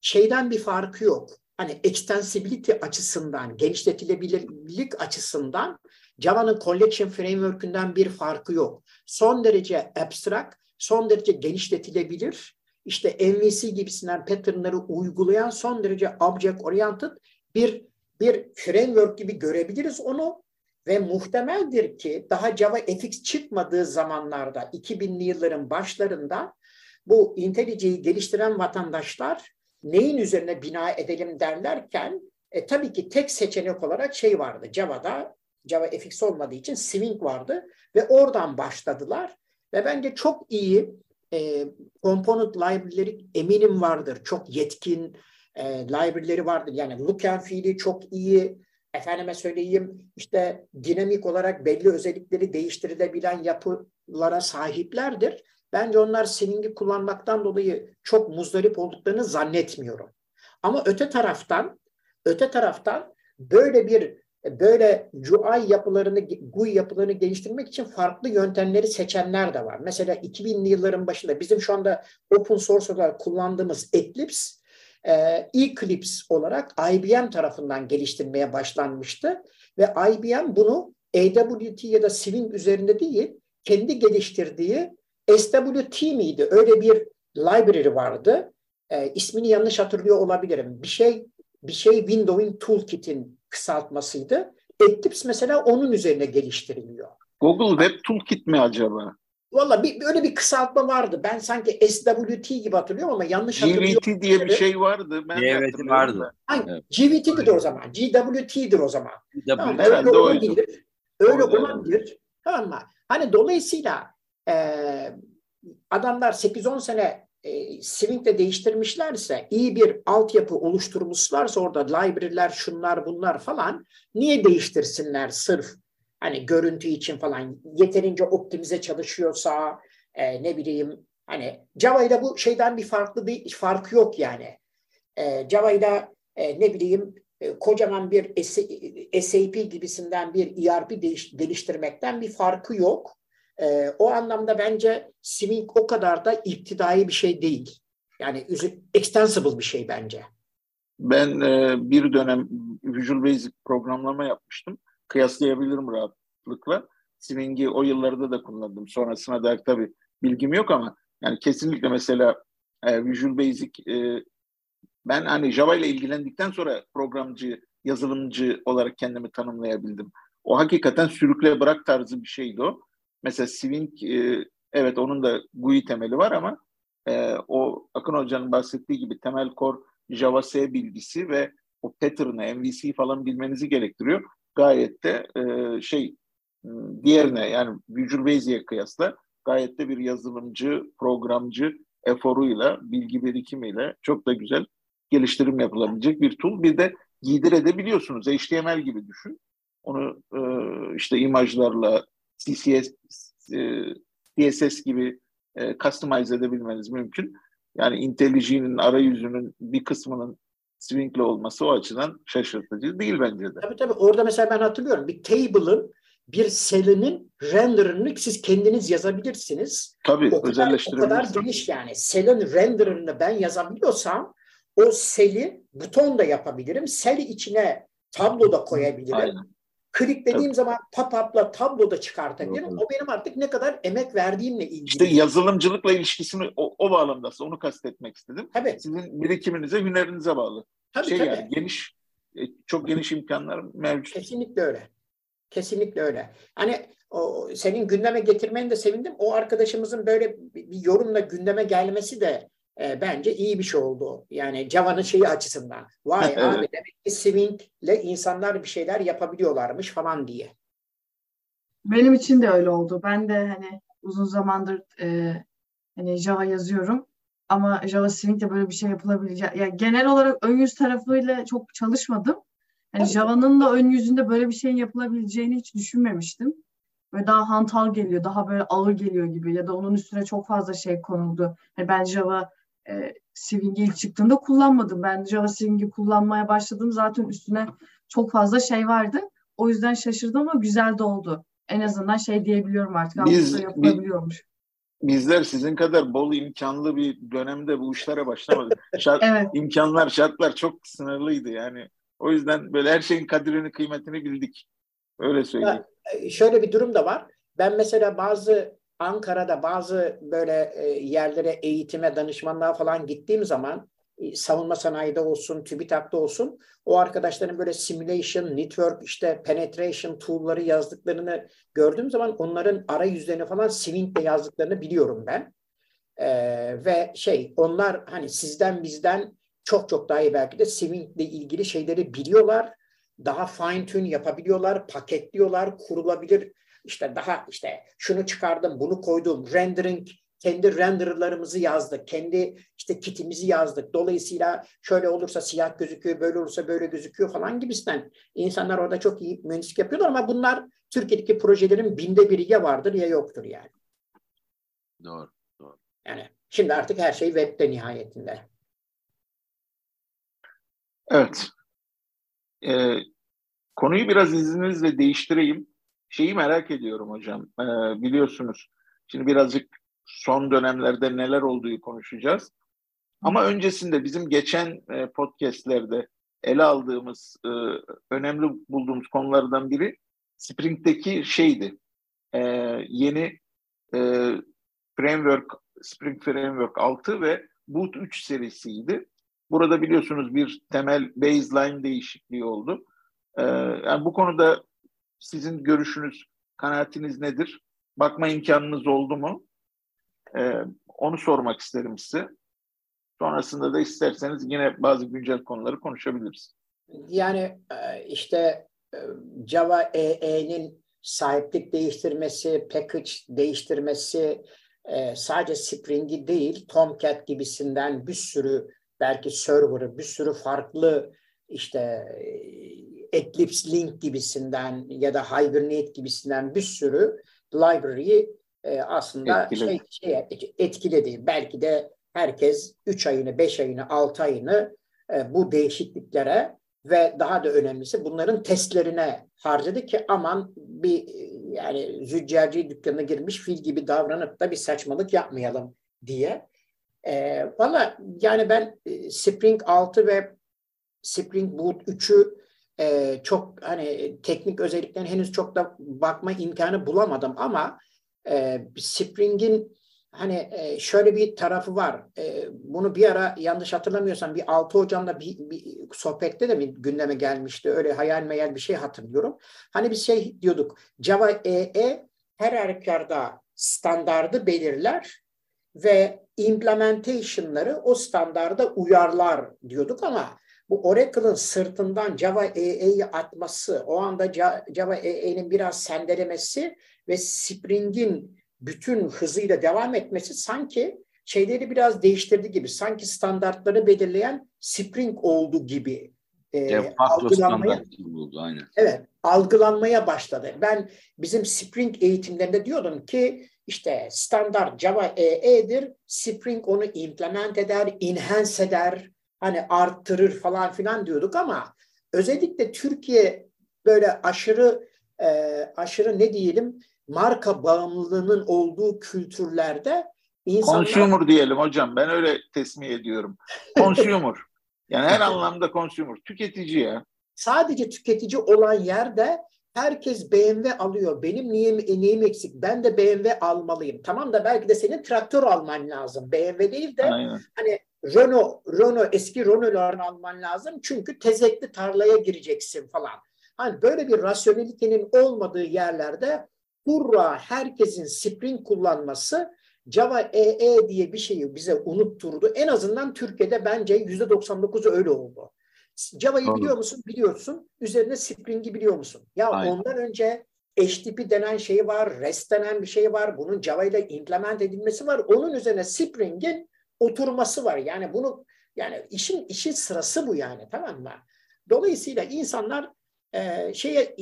şeyden bir farkı yok. Hani extensibility açısından, genişletilebilirlik açısından Java'nın Collection Framework'ünden bir farkı yok. Son derece abstract, son derece genişletilebilir. İşte MVC gibisinden patternları uygulayan son derece object oriented bir bir framework gibi görebiliriz onu. Ve muhtemeldir ki daha Java FX çıkmadığı zamanlarda 2000'li yılların başlarında bu IntelliJ'yi geliştiren vatandaşlar neyin üzerine bina edelim derlerken e, tabii ki tek seçenek olarak şey vardı. Java'da Java FX olmadığı için Swing vardı ve oradan başladılar. Ve bence çok iyi e, component library'leri eminim vardır. Çok yetkin e, library'leri vardır. Yani look and feel'i çok iyi. Efendime söyleyeyim işte dinamik olarak belli özellikleri değiştirilebilen yapılara sahiplerdir. Bence onlar Swing'i kullanmaktan dolayı çok muzdarip olduklarını zannetmiyorum. Ama öte taraftan öte taraftan böyle bir böyle UI yapılarını, GUI yapılarını geliştirmek için farklı yöntemleri seçenler de var. Mesela 2000'li yılların başında bizim şu anda open source olarak kullandığımız Eclipse, e, Eclipse olarak IBM tarafından geliştirmeye başlanmıştı. Ve IBM bunu AWT ya da Swing üzerinde değil, kendi geliştirdiği SWT miydi? Öyle bir library vardı. E, ismini yanlış hatırlıyor olabilirim. Bir şey bir şey Windows'in Toolkit'in kısaltmasıydı. Eclipse mesela onun üzerine geliştiriliyor. Google Web Toolkit mi acaba? Valla bir, öyle bir kısaltma vardı. Ben sanki SWT gibi hatırlıyorum ama yanlış hatırlıyorum. GVT diye bir şey vardı. Ben GVT vardı. Hayır, evet. GVT'dir o zaman. GWT'dir o zaman. Tamam, öyle olabilir. Öyle olabilir. Tamam mı? Hani dolayısıyla e, adamlar 8-10 sene e, Swing'de değiştirmişlerse, iyi bir altyapı oluşturmuşlarsa orada library'ler, şunlar bunlar falan niye değiştirsinler sırf hani görüntü için falan yeterince optimize çalışıyorsa e, ne bileyim Hani Java ile bu şeyden bir farklı bir farkı yok yani. E, Java ile ne bileyim e, kocaman bir SAP gibisinden bir ERP değiş, geliştirmekten bir farkı yok. E, o anlamda bence Swing o kadar da iptidai bir şey değil. Yani extensible bir şey bence. Ben e, bir dönem Visual Basic programlama yapmıştım. Kıyaslayabilirim rahatlıkla. Swing'i o yıllarda da kullandım. Sonrasına dair tabii bilgim yok ama yani kesinlikle mesela e, Visual Basic e, ben hani Java ile ilgilendikten sonra programcı, yazılımcı olarak kendimi tanımlayabildim. O hakikaten sürükle bırak tarzı bir şeydi o. Mesela Swing e, evet onun da GUI temeli var ama e, o Akın Hoca'nın bahsettiği gibi temel core Java C bilgisi ve o pattern'ı, MVC falan bilmenizi gerektiriyor. Gayet de e, şey diğerine yani Visual Basic'e kıyasla gayet de bir yazılımcı, programcı eforuyla, bilgi birikimiyle çok da güzel geliştirim yapılabilecek bir tool. Bir de giydirebiliyorsunuz. HTML gibi düşün. Onu e, işte imajlarla CSS, e, CSS gibi e, customize edebilmeniz mümkün. Yani IntelliJ'nin arayüzünün bir kısmının Swing'le olması o açıdan şaşırtıcı değil bence de. Tabii tabii. Orada mesela ben hatırlıyorum bir table'ın bir selinin renderını siz kendiniz yazabilirsiniz. Tabii o kadar, o kadar geniş yani. Selin renderını ben yazabiliyorsam o seli buton da yapabilirim. Sel içine tablo da koyabilirim. Aynen. Kliklediğim Tabii. zaman pop-up'la tablo da çıkartabilirim. Yok, o benim artık ne kadar emek verdiğimle ilgili. İşte yazılımcılıkla ilişkisini o, o bağlamda onu kastetmek istedim. Tabii. Sizin birikiminize, hünerinize bağlı. Tabii, şey tabii. yani geniş e, çok geniş imkanlar mevcut. Kesinlikle öyle. Kesinlikle öyle. Hani o, senin gündeme getirmeni de sevindim. O arkadaşımızın böyle bir yorumla gündeme gelmesi de e, bence iyi bir şey oldu. Yani Java'nın şeyi açısından. Vay evet. abi demek ki Swing ile insanlar bir şeyler yapabiliyorlarmış falan diye. Benim için de öyle oldu. Ben de hani uzun zamandır e, hani Java yazıyorum. Ama Java Swing'de böyle bir şey yapılabilecek. Yani genel olarak ön yüz tarafıyla çok çalışmadım. Yani Java'nın da ön yüzünde böyle bir şeyin yapılabileceğini hiç düşünmemiştim. Böyle daha hantal geliyor, daha böyle ağır geliyor gibi ya da onun üstüne çok fazla şey konuldu. Yani ben Java e, Swing'i ilk çıktığında kullanmadım. Ben Java Swing'i kullanmaya başladım zaten üstüne çok fazla şey vardı. O yüzden şaşırdım ama güzel de oldu. En azından şey diyebiliyorum artık. Biz, yapılabiliyormuş. Bizler sizin kadar bol imkanlı bir dönemde bu işlere başlamadık. Şart, evet. İmkanlar, şartlar çok sınırlıydı yani. O yüzden böyle her şeyin kadrini, kıymetini bildik. Öyle söyleyeyim. E, şöyle bir durum da var. Ben mesela bazı Ankara'da bazı böyle e, yerlere eğitime, danışmanlığa falan gittiğim zaman e, savunma sanayide olsun, TÜBİTAK'ta olsun o arkadaşların böyle simulation, network, işte penetration tool'ları yazdıklarını gördüğüm zaman onların arayüzlerini falan Swing'le yazdıklarını biliyorum ben. Ee, ve şey onlar hani sizden bizden çok çok daha iyi belki de Swing'le ilgili şeyleri biliyorlar. Daha fine tune yapabiliyorlar, paketliyorlar, kurulabilir işte daha işte şunu çıkardım, bunu koydum, rendering kendi renderlarımızı yazdık. Kendi işte kitimizi yazdık. Dolayısıyla şöyle olursa siyah gözüküyor, böyle olursa böyle gözüküyor falan gibisinden. İnsanlar orada çok iyi mühendislik yapıyorlar ama bunlar Türkiye'deki projelerin binde biri ya vardır ya yoktur yani. Doğru, doğru. Yani şimdi artık her şey webde nihayetinde. Evet. Ee, konuyu biraz izninizle değiştireyim. Şeyi merak ediyorum hocam. Ee, biliyorsunuz şimdi birazcık son dönemlerde neler olduğu konuşacağız. Ama öncesinde bizim geçen e, podcastlerde ele aldığımız e, önemli bulduğumuz konulardan biri Spring'deki şeydi. E, yeni e, framework Spring Framework 6 ve Boot 3 serisiydi. Burada biliyorsunuz bir temel baseline değişikliği oldu. Ee, yani bu konuda sizin görüşünüz, kanaatiniz nedir? Bakma imkanınız oldu mu? Ee, onu sormak isterim size. Sonrasında da isterseniz yine bazı güncel konuları konuşabiliriz. Yani e, işte e, Java EE'nin sahiplik değiştirmesi, package değiştirmesi e, sadece Spring'i değil, Tomcat gibisinden bir sürü belki server'ı, bir sürü farklı işte Eclipse Link gibisinden ya da Hibernate gibisinden bir sürü library'yi e, aslında etkili. Şey, şey, etkili değil. Belki de herkes 3 ayını, 5 ayını, 6 ayını e, bu değişikliklere ve daha da önemlisi bunların testlerine harcadı ki aman bir yani züccaci dükkanına girmiş fil gibi davranıp da bir saçmalık yapmayalım diye. E, Valla yani ben e, Spring 6 ve Spring Boot 3'ü e, çok hani teknik özelliklerine henüz çok da bakma imkanı bulamadım ama e, Spring'in hani e, şöyle bir tarafı var. E, bunu bir ara yanlış hatırlamıyorsam bir Altı hocamla bir, bir sohbette de bir gündeme gelmişti. Öyle hayal meyal bir şey hatırlıyorum. Hani bir şey diyorduk. Java EE her halükarda standardı belirler ve implementation'ları o standarda uyarlar diyorduk ama bu Oracle'ın sırtından Java EE'yi atması, o anda Java EE'nin biraz sendelemesi ve Spring'in bütün hızıyla devam etmesi sanki şeyleri biraz değiştirdi gibi. Sanki standartları belirleyen Spring oldu gibi. E, algılanmaya, oldu, aynen. Evet, algılanmaya başladı. Ben bizim Spring eğitimlerinde diyordum ki işte standart Java EE'dir. Spring onu implement eder, enhance eder, hani arttırır falan filan diyorduk ama özellikle Türkiye böyle aşırı e, aşırı ne diyelim marka bağımlılığının olduğu kültürlerde insanlar... Consumer diyelim hocam. Ben öyle tesmih ediyorum. Consumer. yani her anlamda consumer. Tüketici ya. Sadece tüketici olan yerde herkes BMW alıyor. Benim neyim, neyim eksik? Ben de BMW almalıyım. Tamam da belki de senin traktör alman lazım. BMW değil de Aynen. hani Renault, Renault eski Renault'larını alman lazım. Çünkü tezekli tarlaya gireceksin falan. Hani böyle bir rasyonelitenin olmadığı yerlerde hurra herkesin Spring kullanması Java EE diye bir şeyi bize unutturdu. En azından Türkiye'de bence yüzde 99'u öyle oldu. Java'yı biliyor musun? Biliyorsun. Üzerine Spring'i biliyor musun? Ya Aynen. ondan önce HTTP denen şey var, REST denen bir şey var. Bunun Java ile implement edilmesi var. Onun üzerine Spring'in oturması var. Yani bunu yani işin işin sırası bu yani tamam mı? Dolayısıyla insanlar e, şeye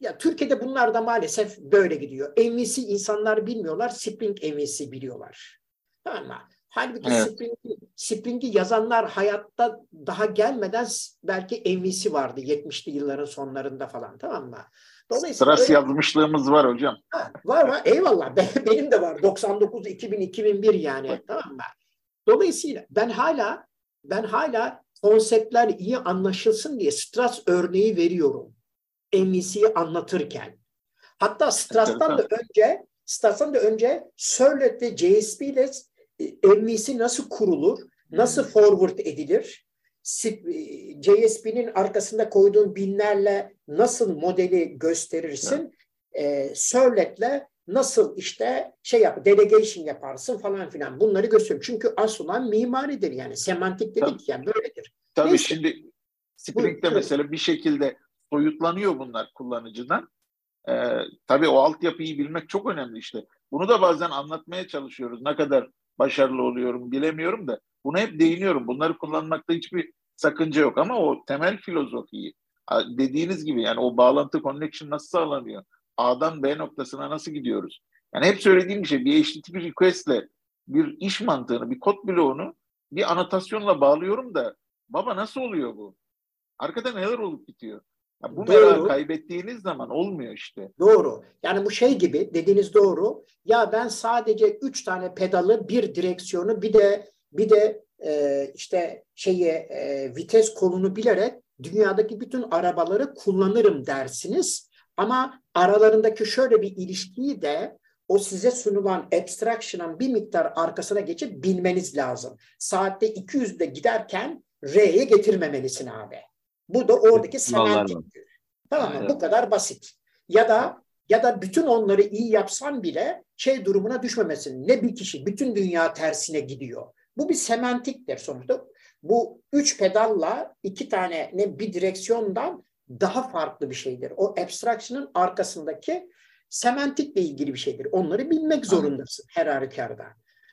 ya Türkiye'de bunlar da maalesef böyle gidiyor. MVC insanlar bilmiyorlar, Spring MVC biliyorlar. Tamam mı? Halbuki evet. Spring'i, Spring'i yazanlar hayatta daha gelmeden belki MVC vardı 70'li yılların sonlarında falan tamam mı? Dolayısıyla Sırası öyle... yazmışlığımız var hocam. Ha, var var eyvallah benim de var 99 2000 2001 yani tamam mı? Dolayısıyla ben hala ben hala konseptler iyi anlaşılsın diye Stras örneği veriyorum. MVC'yi anlatırken. Hatta Stras'tan da önce Stras'tan da önce Servlet ve JSP ile e, MVC nasıl kurulur, nasıl hmm. forward edilir, e, JSP'nin arkasında koyduğun binlerle nasıl modeli gösterirsin, e, Servlet'le nasıl işte şey yap, delegation yaparsın falan filan bunları gösteriyorum. Çünkü asıl olan mimaridir yani semantik dedik Tabii. yani böyledir. Tabii Neyse. şimdi Spring'de mesela bir şekilde soyutlanıyor bunlar kullanıcıdan. Ee, tabii o altyapıyı bilmek çok önemli işte. Bunu da bazen anlatmaya çalışıyoruz. Ne kadar başarılı oluyorum bilemiyorum da buna hep değiniyorum. Bunları kullanmakta hiçbir sakınca yok ama o temel filozofiyi dediğiniz gibi yani o bağlantı connection nasıl sağlanıyor? A'dan B noktasına nasıl gidiyoruz? Yani hep söylediğim bir şey bir HTTP request'le bir iş mantığını, bir kod bloğunu bir anotasyonla bağlıyorum da baba nasıl oluyor bu? Arkada neler olup bitiyor? Ya bu merakı kaybettiğiniz zaman olmuyor işte. Doğru. Yani bu şey gibi dediğiniz doğru. Ya ben sadece üç tane pedalı, bir direksiyonu, bir de bir de e, işte şeyi e, vites kolunu bilerek dünyadaki bütün arabaları kullanırım dersiniz. Ama aralarındaki şöyle bir ilişkiyi de o size sunulan abstraction'ın bir miktar arkasına geçip bilmeniz lazım. Saatte 200'de giderken R'ye getirmemelisin abi. Bu da oradaki semantiktir. Tamam mı? Bu kadar basit. Ya da ya da bütün onları iyi yapsan bile şey durumuna düşmemesin. Ne bir kişi bütün dünya tersine gidiyor. Bu bir semantiktir sonuçta. Bu üç pedalla iki tane ne bir direksiyondan daha farklı bir şeydir. O abstraction'ın arkasındaki semantikle ilgili bir şeydir. Onları bilmek zorundasın her halükarda.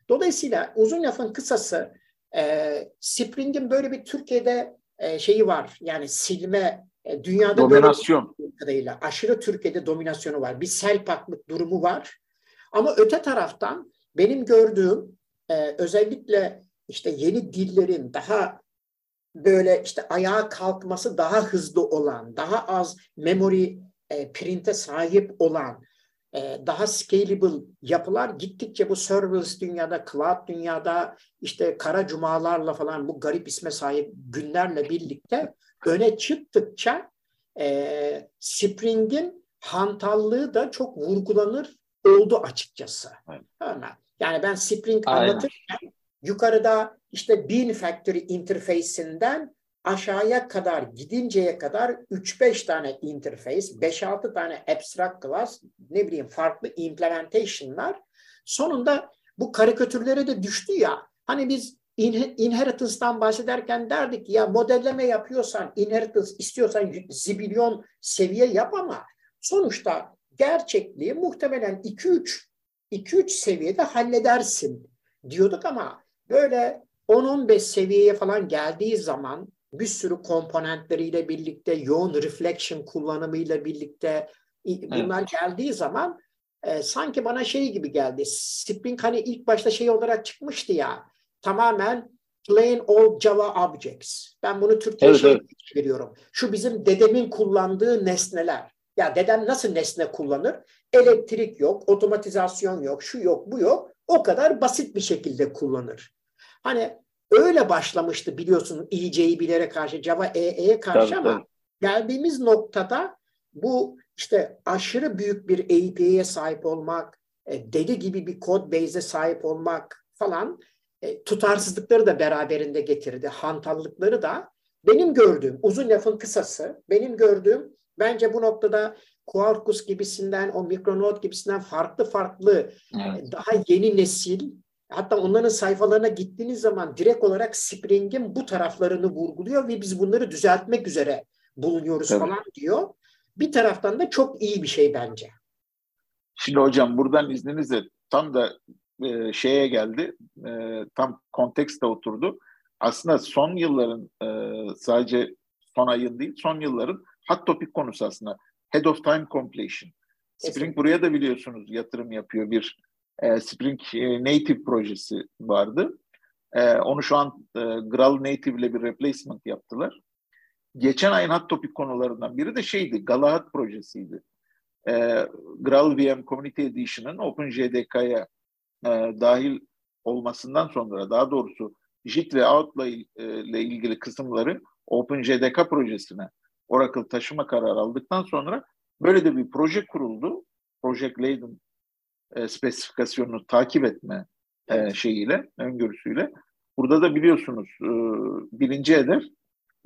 Dolayısıyla uzun lafın kısası e, Spring'in böyle bir Türkiye'de e, şeyi var. Yani silme e, dünyada dominasyon kadarıyla aşırı Türkiye'de dominasyonu var. Bir selpaklık durumu var. Ama öte taraftan benim gördüğüm e, özellikle işte yeni dillerin daha böyle işte ayağa kalkması daha hızlı olan, daha az memory e, print'e sahip olan, e, daha scalable yapılar gittikçe bu serverless dünyada, cloud dünyada işte kara cumalarla falan bu garip isme sahip günlerle birlikte öne çıktıkça e, Spring'in hantallığı da çok vurgulanır oldu açıkçası. Evet. Yani ben Spring Aynen. anlatırken yukarıda işte Bean Factory interface'inden aşağıya kadar gidinceye kadar 3-5 tane interface, 5-6 tane abstract class, ne bileyim farklı implementation'lar. Sonunda bu karikatürlere de düştü ya. Hani biz inheritance'dan bahsederken derdik ya modelleme yapıyorsan, inheritance istiyorsan zibilyon seviye yap ama sonuçta gerçekliği muhtemelen 2-3 2-3 seviyede halledersin diyorduk ama böyle 10-15 seviyeye falan geldiği zaman bir sürü komponentleriyle birlikte, yoğun reflection kullanımıyla birlikte bunlar evet. geldiği zaman e, sanki bana şey gibi geldi. Spring hani ilk başta şey olarak çıkmıştı ya tamamen plain old Java objects. Ben bunu Türkçe'ye evet, şey evet. veriyorum. Şu bizim dedemin kullandığı nesneler. Ya dedem nasıl nesne kullanır? Elektrik yok, otomatizasyon yok, şu yok, bu yok. O kadar basit bir şekilde kullanır. Hani öyle başlamıştı biliyorsun EJ'yi bilere karşı, Java EE'ye karşı tabii, ama tabii. geldiğimiz noktada bu işte aşırı büyük bir API'ye sahip olmak, e, deli gibi bir kod base'e sahip olmak falan e, tutarsızlıkları da beraberinde getirdi. Hantallıkları da benim gördüğüm, uzun lafın kısası, benim gördüğüm bence bu noktada Quarkus gibisinden, o Micronaut gibisinden farklı farklı evet. daha yeni nesil hatta onların sayfalarına gittiğiniz zaman direkt olarak Spring'in bu taraflarını vurguluyor ve biz bunları düzeltmek üzere bulunuyoruz evet. falan diyor. Bir taraftan da çok iyi bir şey bence. Şimdi hocam buradan izninizle tam da e, şeye geldi, e, tam kontekste oturdu. Aslında son yılların e, sadece son ayın değil, son yılların hot topic konusu aslında. Head of Time Completion. Spring buraya da biliyorsunuz yatırım yapıyor. Bir e, Spring e, Native projesi vardı. E, onu şu an e, Graal Native ile bir replacement yaptılar. Geçen ayın hot topic konularından biri de şeydi, Galahad projesiydi. E, Graal VM Community Edition'ın OpenJDK'ya e, dahil olmasından sonra daha doğrusu JIT ve Out'la ile ilgili kısımları OpenJDK projesine Oracle taşıma kararı aldıktan sonra böyle de bir proje kuruldu. Project Leiden e, spesifikasyonunu takip etme e, şeyiyle, öngörüsüyle. Burada da biliyorsunuz e, birinci hedef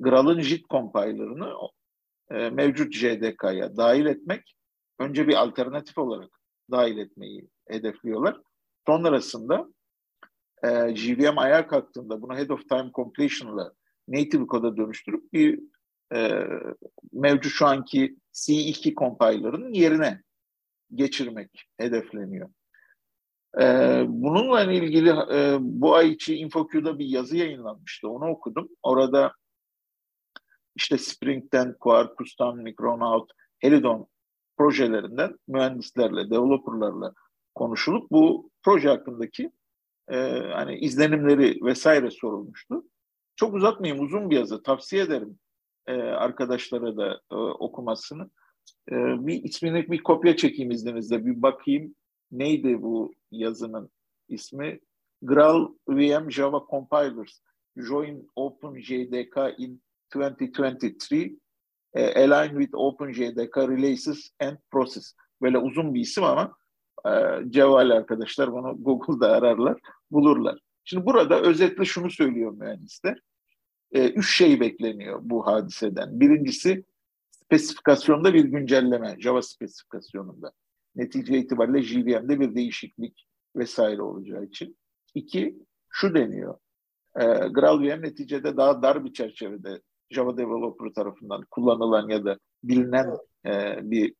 Graal'ın JIT compiler'ını e, mevcut JDK'ya dahil etmek. Önce bir alternatif olarak dahil etmeyi hedefliyorlar. Sonrasında e, GVM ayağa kalktığında bunu Head of Time Completion ile native koda dönüştürüp bir e, mevcut şu anki C2 compiler'ın yerine geçirmek hedefleniyor. E, bununla ilgili e, bu ay içi InfoQ'da bir yazı yayınlanmıştı. Onu okudum. Orada işte Spring'den, Quarkus'tan, Micronaut, Helidon projelerinden mühendislerle, developerlarla konuşulup bu proje hakkındaki e, hani izlenimleri vesaire sorulmuştu. Çok uzatmayayım uzun bir yazı tavsiye ederim e, arkadaşlara da e, okumasını. E, bir ismini bir kopya çekeyim izninizle bir bakayım neydi bu yazının ismi? Graal VM Java Compilers Join OpenJDK in 2023 e, Align with OpenJDK Releases and Process. Böyle uzun bir isim ama e, Cevval arkadaşlar bunu Google'da ararlar, bulurlar. Şimdi burada özetle şunu söylüyor mühendisler e, üç şey bekleniyor bu hadiseden. Birincisi spesifikasyonda bir güncelleme, Java spesifikasyonunda. Netice itibariyle JVM'de bir değişiklik vesaire olacağı için. İki, şu deniyor. E, GraalVM neticede daha dar bir çerçevede Java developer tarafından kullanılan ya da bilinen e, bir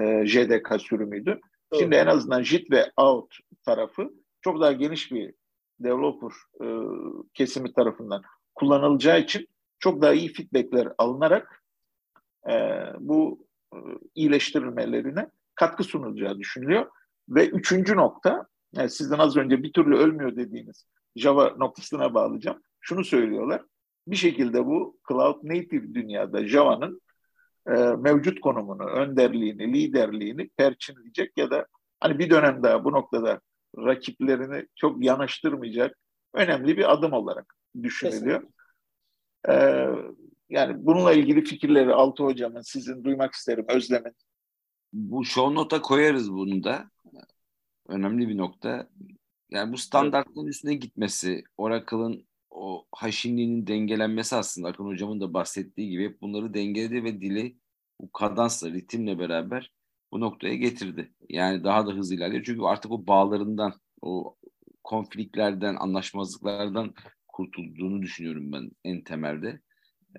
e, JDK sürümüydü. Şimdi en azından JIT ve out tarafı çok daha geniş bir developer e, kesimi tarafından kullanılacağı için çok daha iyi feedbackler alınarak bu e, iyileştirilmelerine katkı sunulacağı düşünülüyor. Ve üçüncü nokta, yani sizden az önce bir türlü ölmüyor dediğiniz Java noktasına bağlayacağım. Şunu söylüyorlar. Bir şekilde bu cloud native dünyada Java'nın e, mevcut konumunu, önderliğini, liderliğini perçinleyecek ya da hani bir dönem daha bu noktada rakiplerini çok yanaştırmayacak önemli bir adım olarak düşünülüyor. Ee, yani bununla ilgili fikirleri Altı Hocam'ın sizin duymak isterim, Özlem'in. Bu show nota koyarız bunu da. Önemli bir nokta. Yani bu standartların üstüne gitmesi, Oracle'ın o haşinliğinin dengelenmesi aslında Akın Hocam'ın da bahsettiği gibi hep bunları dengeledi ve dili bu kadansla, ritimle beraber bu noktaya getirdi. Yani daha da hızlı ilerliyor. Çünkü artık o bağlarından, o konfliklerden, anlaşmazlıklardan kurtulduğunu düşünüyorum ben en temelde.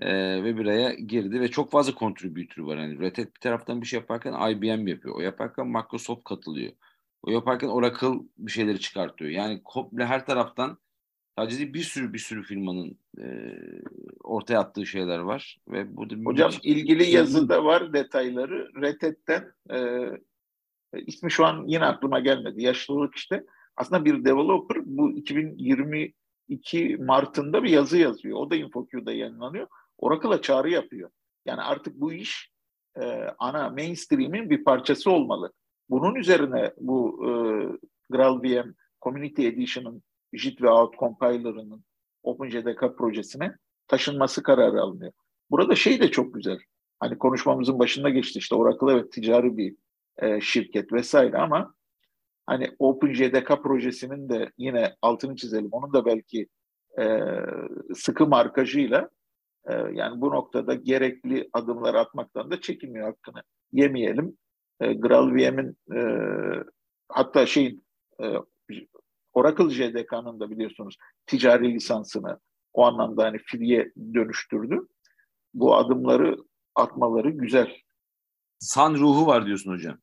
Ee, ve bir araya girdi ve çok fazla kontribütörü var. Yani Red Hat bir taraftan bir şey yaparken IBM yapıyor. O yaparken Microsoft katılıyor. O yaparken Oracle bir şeyleri çıkartıyor. Yani komple her taraftan sadece bir sürü bir sürü firmanın e, ortaya attığı şeyler var ve bu Hocam bir... ilgili yazıda var detayları. Red Hat'ten e, ismi şu an yine aklıma gelmedi. Yaşlılık işte. Aslında bir developer bu 2022 Mart'ında bir yazı yazıyor. O da InfoQ'da yayınlanıyor. Oracle'a çağrı yapıyor. Yani artık bu iş e, ana mainstream'in bir parçası olmalı. Bunun üzerine bu e, GraalVM Community Edition'ın JIT ve Out Compiler'ının OpenJDK projesine taşınması kararı alınıyor. Burada şey de çok güzel. Hani konuşmamızın başında geçti işte Oracle evet ticari bir e, şirket vesaire ama hani OpenJDK projesinin de yine altını çizelim. Onun da belki e, sıkı markajıyla e, yani bu noktada gerekli adımlar atmaktan da çekinmiyor hakkını yemeyelim. E, GraalVM'in e, hatta şeyin e, Oracle JDK'nın da biliyorsunuz ticari lisansını o anlamda hani free'ye dönüştürdü. Bu adımları atmaları güzel. San ruhu var diyorsun hocam.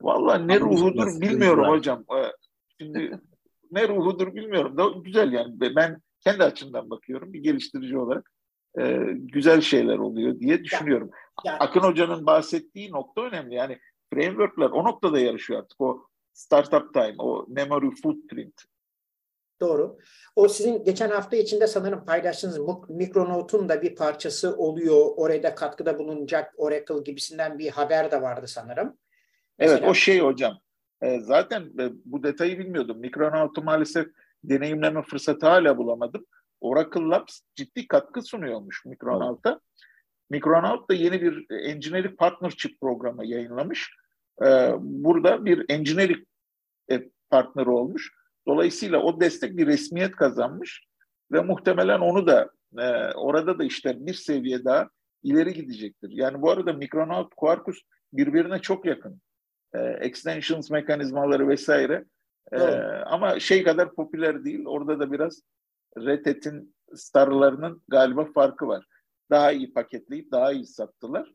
Vallahi ne ruhudur bilmiyorum hocam. Ee, şimdi ne ruhudur bilmiyorum da güzel yani. Ben kendi açımdan bakıyorum bir geliştirici olarak e, güzel şeyler oluyor diye düşünüyorum. Ya, ya. Akın Hoca'nın bahsettiği nokta önemli. Yani frameworkler o noktada yarışıyor artık. O startup time, o memory footprint. Doğru. O sizin geçen hafta içinde sanırım paylaştığınız Micronaut'un da bir parçası oluyor. Oraya da katkıda bulunacak Oracle gibisinden bir haber de vardı sanırım. Mesela, evet o şey hocam. E, zaten e, bu detayı bilmiyordum. Micronaut'u maalesef deneyimleme fırsatı hala bulamadım. Oracle Labs ciddi katkı sunuyormuş Micronaut'a. Micronaut da yeni bir Engineering Partnership programı yayınlamış. Ee, burada bir engineering e, partneri olmuş. Dolayısıyla o destek bir resmiyet kazanmış ve muhtemelen onu da e, orada da işte bir seviye daha ileri gidecektir. Yani bu arada Micronaut, Quarkus birbirine çok yakın. E, extensions mekanizmaları vesaire. E, ama şey kadar popüler değil. Orada da biraz Red Hat'in starlarının galiba farkı var. Daha iyi paketleyip daha iyi sattılar.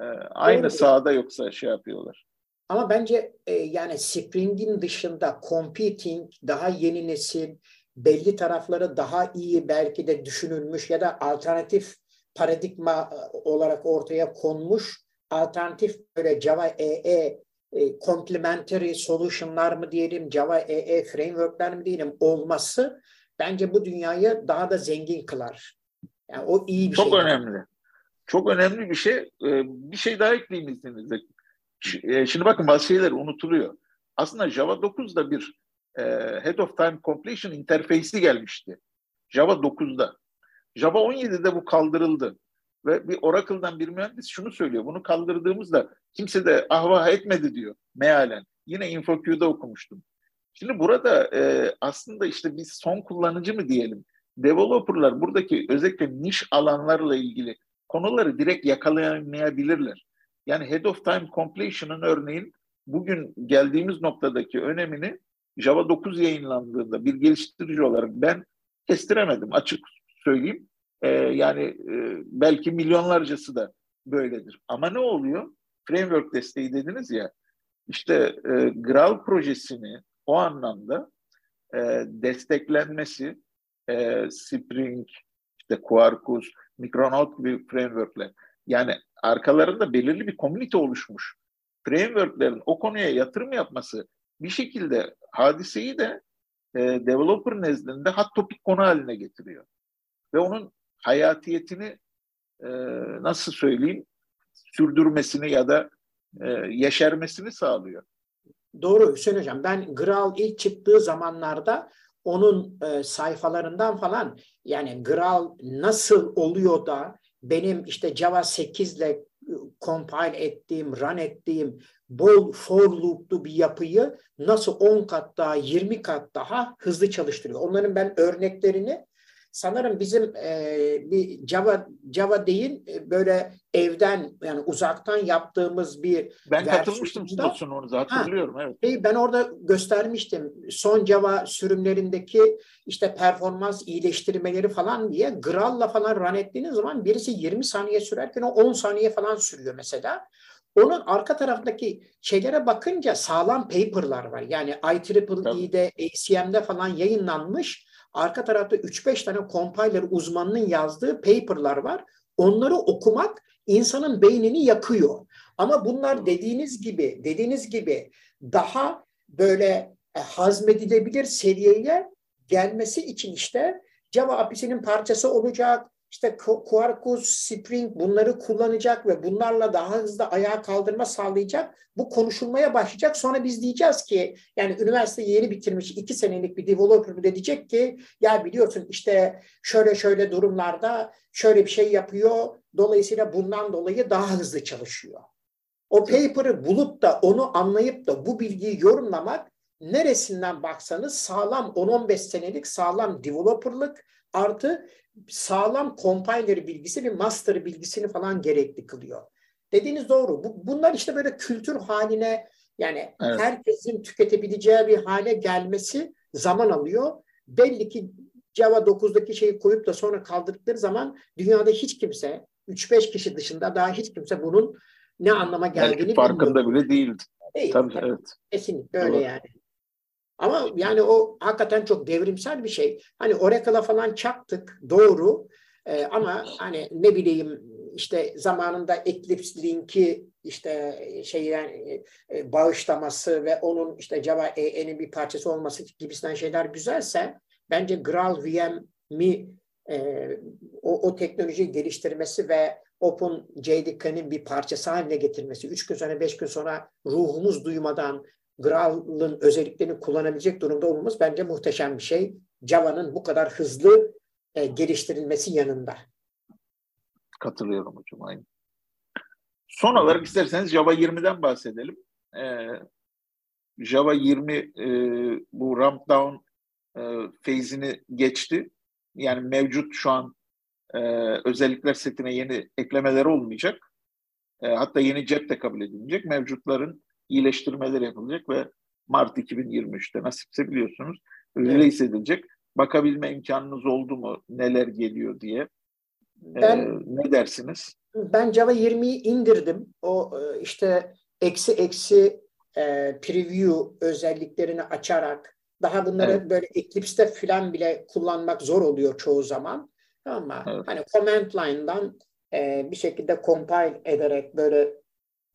E, aynı Doğru. sahada yoksa şey yapıyorlar. Ama bence e, yani Spring'in dışında competing, daha yeni nesil, belli tarafları daha iyi belki de düşünülmüş ya da alternatif paradigma e, olarak ortaya konmuş alternatif böyle Java EE complementary solution'lar mı diyelim, Java EE framework'ler mi diyelim olması bence bu dünyayı daha da zengin kılar. Yani o iyi bir Çok şey. Çok önemli. Çok önemli bir şey. Ee, bir şey daha ekleyeyim izninizle. E, şimdi bakın bazı şeyler unutuluyor. Aslında Java 9'da bir e, Head of Time Completion interface'i gelmişti. Java 9'da. Java 17'de bu kaldırıldı. Ve bir Oracle'dan bir mühendis şunu söylüyor. Bunu kaldırdığımızda kimse de ahvah etmedi diyor mealen. Yine InfoQ'da okumuştum. Şimdi burada e, aslında işte biz son kullanıcı mı diyelim? Developerlar buradaki özellikle niş alanlarla ilgili konuları direkt yakalayamayabilirler. Yani head of time completion'ın örneğin bugün geldiğimiz noktadaki önemini Java 9 yayınlandığında bir geliştirici olarak ben kestiremedim açık söyleyeyim. Ee, yani e, belki milyonlarcası da böyledir. Ama ne oluyor? Framework desteği dediniz ya. İşte e, Graal projesini o anlamda e, desteklenmesi e, Spring, işte Quarkus, Micronaut gibi frameworkler yani arkalarında belirli bir komünite oluşmuş. frameworklerin o konuya yatırım yapması bir şekilde hadiseyi de e, developer nezdinde hot topic konu haline getiriyor. Ve onun hayatiyetini e, nasıl söyleyeyim sürdürmesini ya da e, yeşermesini sağlıyor. Doğru Hüseyin Hocam. Ben Graal ilk çıktığı zamanlarda onun e, sayfalarından falan yani Graal nasıl oluyor da benim işte Java 8 ile compile ettiğim, run ettiğim bol for loop'lu bir yapıyı nasıl 10 kat daha, 20 kat daha hızlı çalıştırıyor. Onların ben örneklerini sanırım bizim e, bir Java Java değil e, böyle evden yani uzaktan yaptığımız bir ben katılmıştım sununuza hatırlıyorum ha, evet. Ben orada göstermiştim son Java sürümlerindeki işte performans iyileştirmeleri falan diye Graal'la falan run ettiğiniz zaman birisi 20 saniye sürerken o 10 saniye falan sürüyor mesela. Onun arka taraftaki şeylere bakınca sağlam paper'lar var. Yani IEEE'de, ACM'de falan yayınlanmış Arka tarafta 3-5 tane compiler uzmanının yazdığı paper'lar var. Onları okumak insanın beynini yakıyor. Ama bunlar dediğiniz gibi, dediğiniz gibi daha böyle e, hazmedilebilir seviyeye gelmesi için işte Java API'sinin parçası olacak, işte Quarkus, Spring bunları kullanacak ve bunlarla daha hızlı ayağa kaldırma sağlayacak. Bu konuşulmaya başlayacak. Sonra biz diyeceğiz ki yani üniversite yeni bitirmiş iki senelik bir developer de diyecek ki ya biliyorsun işte şöyle şöyle durumlarda şöyle bir şey yapıyor. Dolayısıyla bundan dolayı daha hızlı çalışıyor. O paper'ı bulup da onu anlayıp da bu bilgiyi yorumlamak neresinden baksanız sağlam 10-15 senelik sağlam developerlık artı sağlam compiler bilgisi ve master bilgisini falan gerekli kılıyor. Dediğiniz doğru. Bu, bunlar işte böyle kültür haline yani evet. herkesin tüketebileceği bir hale gelmesi zaman alıyor. Belli ki Java 9'daki şeyi koyup da sonra kaldırdıkları zaman dünyada hiç kimse 3-5 kişi dışında daha hiç kimse bunun ne anlama geldiğini Belki farkında bilmiyor. bile değildi. Değil. Tabii, evet. Kesinlikle öyle evet. yani. Ama yani o hakikaten çok devrimsel bir şey. Hani Oracle'a falan çaktık doğru. Ee, ama hani ne bileyim işte zamanında Eclipse Link'i işte şeyden e, bağışlaması ve onun işte Java EE'nin bir parçası olması gibisinden şeyler güzelse bence Graal VM'i e, o, o teknolojiyi geliştirmesi ve Open JDK'nin bir parçası haline getirmesi, üç gün sonra, beş gün sonra ruhumuz duymadan Graal'ın özelliklerini kullanabilecek durumda olmamız bence muhteşem bir şey. Java'nın bu kadar hızlı e, geliştirilmesi yanında. Katılıyorum hocam aynı. Son olarak isterseniz Java 20'den bahsedelim. Ee, Java 20 e, bu ramp down e, phase'ini geçti. Yani mevcut şu an e, özellikler setine yeni eklemeler olmayacak. E, hatta yeni cep de kabul edilecek. Mevcutların iyileştirmeler yapılacak ve Mart 2023'te nasipse biliyorsunuz release edilecek. Bakabilme imkanınız oldu mu neler geliyor diye. Ben, ee, ne dersiniz? Ben Java 20'yi indirdim. O e, işte eksi eksi e, preview özelliklerini açarak daha bunları evet. böyle Eclipse'de falan bile kullanmak zor oluyor çoğu zaman. Ama evet. hani command line'dan e, bir şekilde compile ederek böyle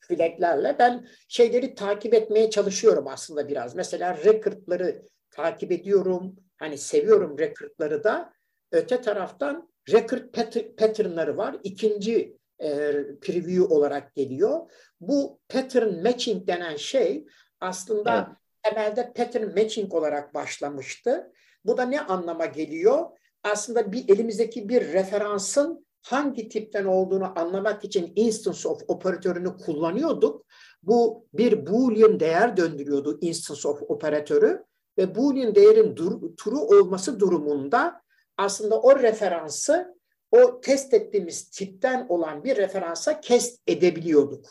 flaglerle ben şeyleri takip etmeye çalışıyorum aslında biraz. Mesela record'ları takip ediyorum. Hani seviyorum record'ları da. Öte taraftan record pattern'ları var. İkinci e, preview olarak geliyor. Bu pattern matching denen şey aslında evet. temelde pattern matching olarak başlamıştı. Bu da ne anlama geliyor? Aslında bir elimizdeki bir referansın hangi tipten olduğunu anlamak için instance of operatörünü kullanıyorduk. Bu bir boolean değer döndürüyordu instance of operatörü ve boolean değerin dur, true olması durumunda aslında o referansı o test ettiğimiz tipten olan bir referansa kest edebiliyorduk.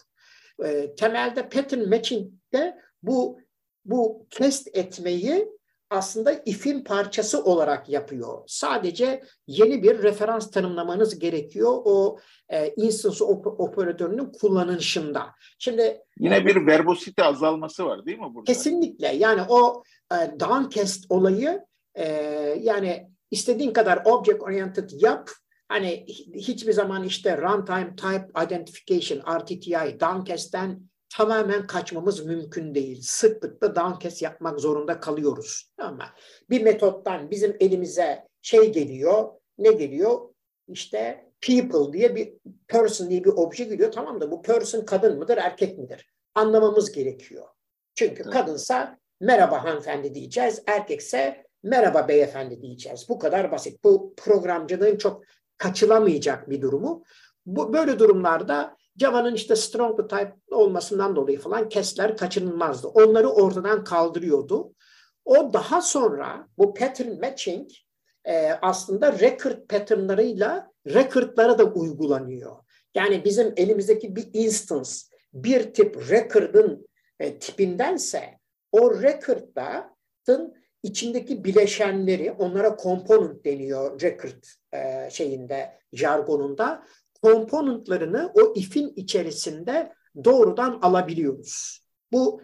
E, temelde pattern matching'de bu bu kest etmeyi aslında if'in parçası olarak yapıyor. Sadece yeni bir referans tanımlamanız gerekiyor o e, instance op operatörünün kullanışında. Şimdi yine bir verbosite azalması var değil mi burada? Kesinlikle. Yani o e, downcast olayı e, yani istediğin kadar object oriented yap hani hiçbir zaman işte runtime type identification RTTI downcast'ten tamamen kaçmamız mümkün değil. Sıklıkla downcast yapmak zorunda kalıyoruz. Ama bir metottan bizim elimize şey geliyor, ne geliyor? İşte people diye bir person diye bir obje geliyor. Tamam da bu person kadın mıdır, erkek midir? Anlamamız gerekiyor. Çünkü evet. kadınsa merhaba hanımefendi diyeceğiz, erkekse merhaba beyefendi diyeceğiz. Bu kadar basit. Bu programcılığın çok kaçılamayacak bir durumu. Bu, böyle durumlarda Java'nın işte strong type olmasından dolayı falan kesler kaçınılmazdı. Onları ortadan kaldırıyordu. O daha sonra bu pattern matching e, aslında record patternlarıyla recordlara da uygulanıyor. Yani bizim elimizdeki bir instance bir tip record'ın e, tipindense o record'ın içindeki bileşenleri onlara component deniyor record e, şeyinde jargonunda komponentlarını o if'in içerisinde doğrudan alabiliyoruz. Bu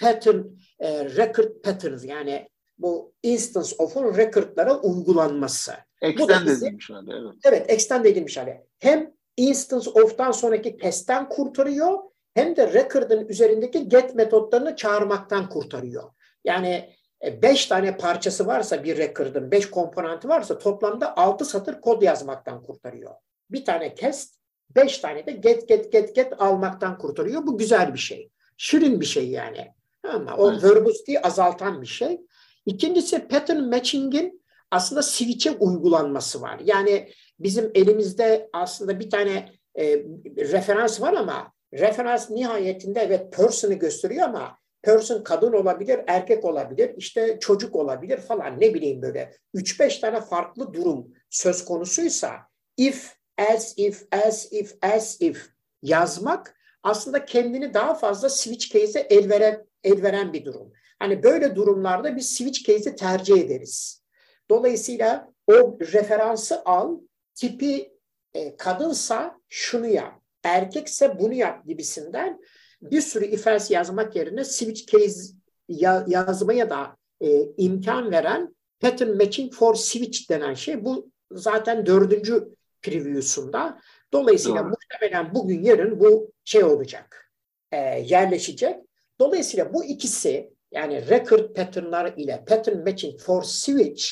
pattern, e, record patterns yani bu instance of'un record'lara uygulanması. Extend edilmiş hali. Evet. evet, extend edilmiş hali. Hem instance of'tan sonraki testten kurtarıyor hem de record'ın üzerindeki get metotlarını çağırmaktan kurtarıyor. Yani e, beş tane parçası varsa bir record'ın, beş komponenti varsa toplamda altı satır kod yazmaktan kurtarıyor bir tane test, beş tane de get get get get almaktan kurtarıyor. Bu güzel bir şey. Şirin bir şey yani. Ama o evet. verbosity azaltan bir şey. İkincisi pattern matching'in aslında switch'e uygulanması var. Yani bizim elimizde aslında bir tane e, referans var ama referans nihayetinde evet person'ı gösteriyor ama person kadın olabilir, erkek olabilir, işte çocuk olabilir falan ne bileyim böyle 3-5 tane farklı durum söz konusuysa if as if, as if, as if yazmak aslında kendini daha fazla switch case'e el veren, el veren bir durum. Hani böyle durumlarda biz switch case'i tercih ederiz. Dolayısıyla o referansı al, tipi e, kadınsa şunu yap, erkekse bunu yap gibisinden bir sürü if else yazmak yerine switch case ya, yazmaya da e, imkan veren pattern matching for switch denen şey. Bu zaten dördüncü preview'sunda. Dolayısıyla Doğru. muhtemelen bugün yarın bu şey olacak, e, yerleşecek. Dolayısıyla bu ikisi yani record patternlar ile pattern matching for switch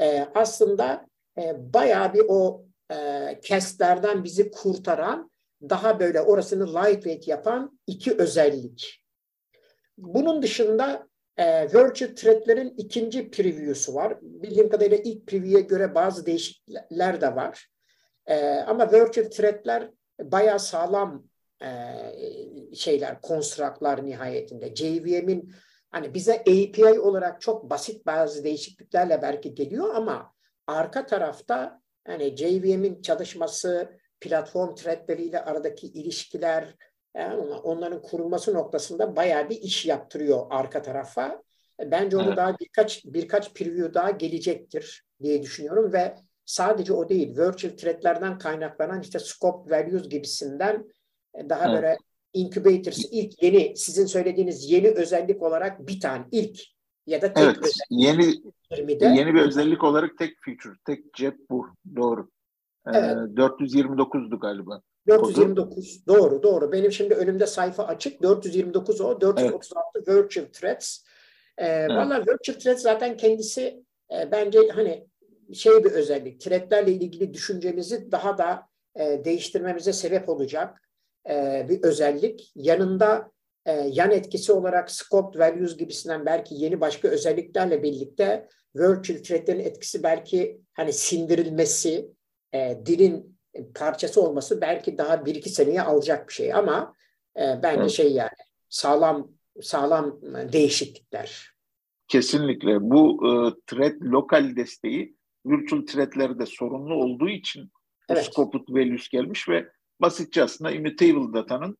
e, aslında e, bayağı bir o e, kestlerden bizi kurtaran daha böyle orasını lightweight yapan iki özellik. Bunun dışında e, virtual threadlerin ikinci preview'su var. Bildiğim kadarıyla ilk preview'e göre bazı değişiklikler de var. E, ama virtual threadler bayağı sağlam e, şeyler, konstraklar nihayetinde. JVM'in hani bize API olarak çok basit bazı değişikliklerle belki geliyor ama arka tarafta hani JVM'in çalışması, platform threadleriyle aradaki ilişkiler, yani onların kurulması noktasında bayağı bir iş yaptırıyor arka tarafa. Bence onu evet. daha birkaç birkaç preview daha gelecektir diye düşünüyorum ve sadece o değil, virtual threadlerden kaynaklanan işte scope values gibisinden e, daha evet. böyle incubators ilk yeni sizin söylediğiniz yeni özellik olarak bir tane ilk ya da tek evet, yeni 20'de. yeni bir özellik olarak tek feature, tek cep bu. Doğru. Ee, evet. 429'du galiba. 429 kodu. doğru doğru. Benim şimdi önümde sayfa açık. 429 o. 436 evet. virtual threads. Ee, evet. Valla virtual threads zaten kendisi e, bence hani şey bir özellik, threadlerle ilgili düşüncemizi daha da e, değiştirmemize sebep olacak e, bir özellik. Yanında e, yan etkisi olarak scope values gibisinden belki yeni başka özelliklerle birlikte virtual threadlerin etkisi belki hani sindirilmesi, e, dilin parçası olması belki daha bir iki seneye alacak bir şey ama e, bence evet. şey yani sağlam sağlam değişiklikler. Kesinlikle. Bu e, thread lokal desteği virtual thread'lerde sorunlu olduğu için evet. scoped values gelmiş ve basitçe aslında immutable datanın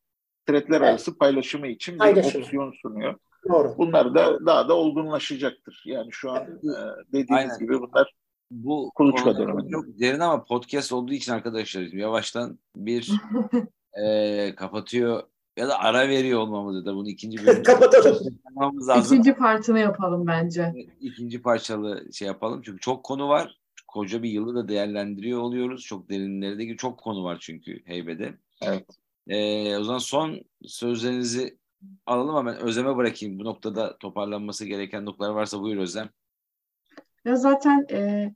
threadler evet. arası paylaşımı için bir Paylaşım. opsiyon sunuyor. Doğru. Bunlar da daha da olgunlaşacaktır. Yani şu an evet. dediğiniz Aynen. gibi bunlar bu kuluçka dönemi. Çok derin ama podcast olduğu için arkadaşlar yavaştan bir e, kapatıyor ya da ara veriyor olmamız da bunu ikinci bölüm kapatalım. İkinci partını yapalım bence. İkinci parçalı şey yapalım çünkü çok konu var. Koca bir yılı da değerlendiriyor oluyoruz. Çok derinlerde çok konu var çünkü heybede. Evet. Ee, o zaman son sözlerinizi alalım ama ben Özlem'e bırakayım. Bu noktada toparlanması gereken noktalar varsa buyur Özlem. Ya zaten e,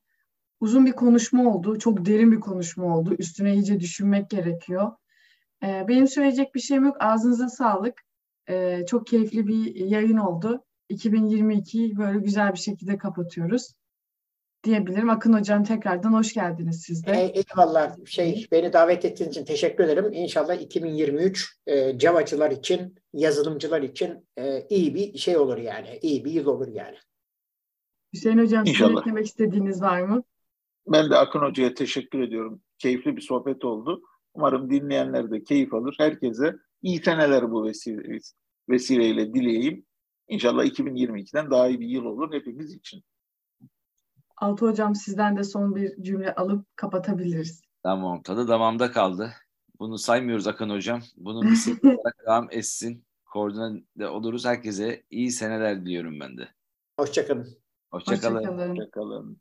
uzun bir konuşma oldu. Çok derin bir konuşma oldu. Üstüne iyice düşünmek gerekiyor. E, benim söyleyecek bir şeyim yok. Ağzınıza sağlık. E, çok keyifli bir yayın oldu. 2022'yi böyle güzel bir şekilde kapatıyoruz diyebilirim. Akın Hocam tekrardan hoş geldiniz siz de. E, eyvallah. Şey, beni davet ettiğiniz için teşekkür ederim. İnşallah 2023 e, Java'cılar için, yazılımcılar için e, iyi bir şey olur yani. İyi bir yıl olur yani. Hüseyin Hocam İnşallah. eklemek istediğiniz var mı? Ben de Akın Hoca'ya teşekkür ediyorum. Keyifli bir sohbet oldu. Umarım dinleyenler de keyif alır. Herkese iyi seneler bu vesile, vesileyle dileyeyim. İnşallah 2022'den daha iyi bir yıl olur hepimiz için. Altı Hocam sizden de son bir cümle alıp kapatabiliriz. Tamam. Tadı damağımda kaldı. Bunu saymıyoruz Akın Hocam. Bunun bir olarak devam etsin. Koordinate oluruz. Herkese iyi seneler diliyorum ben de. Hoşçakalın. Hoşçakalın. Hoşçakalın. Hoşçakalın.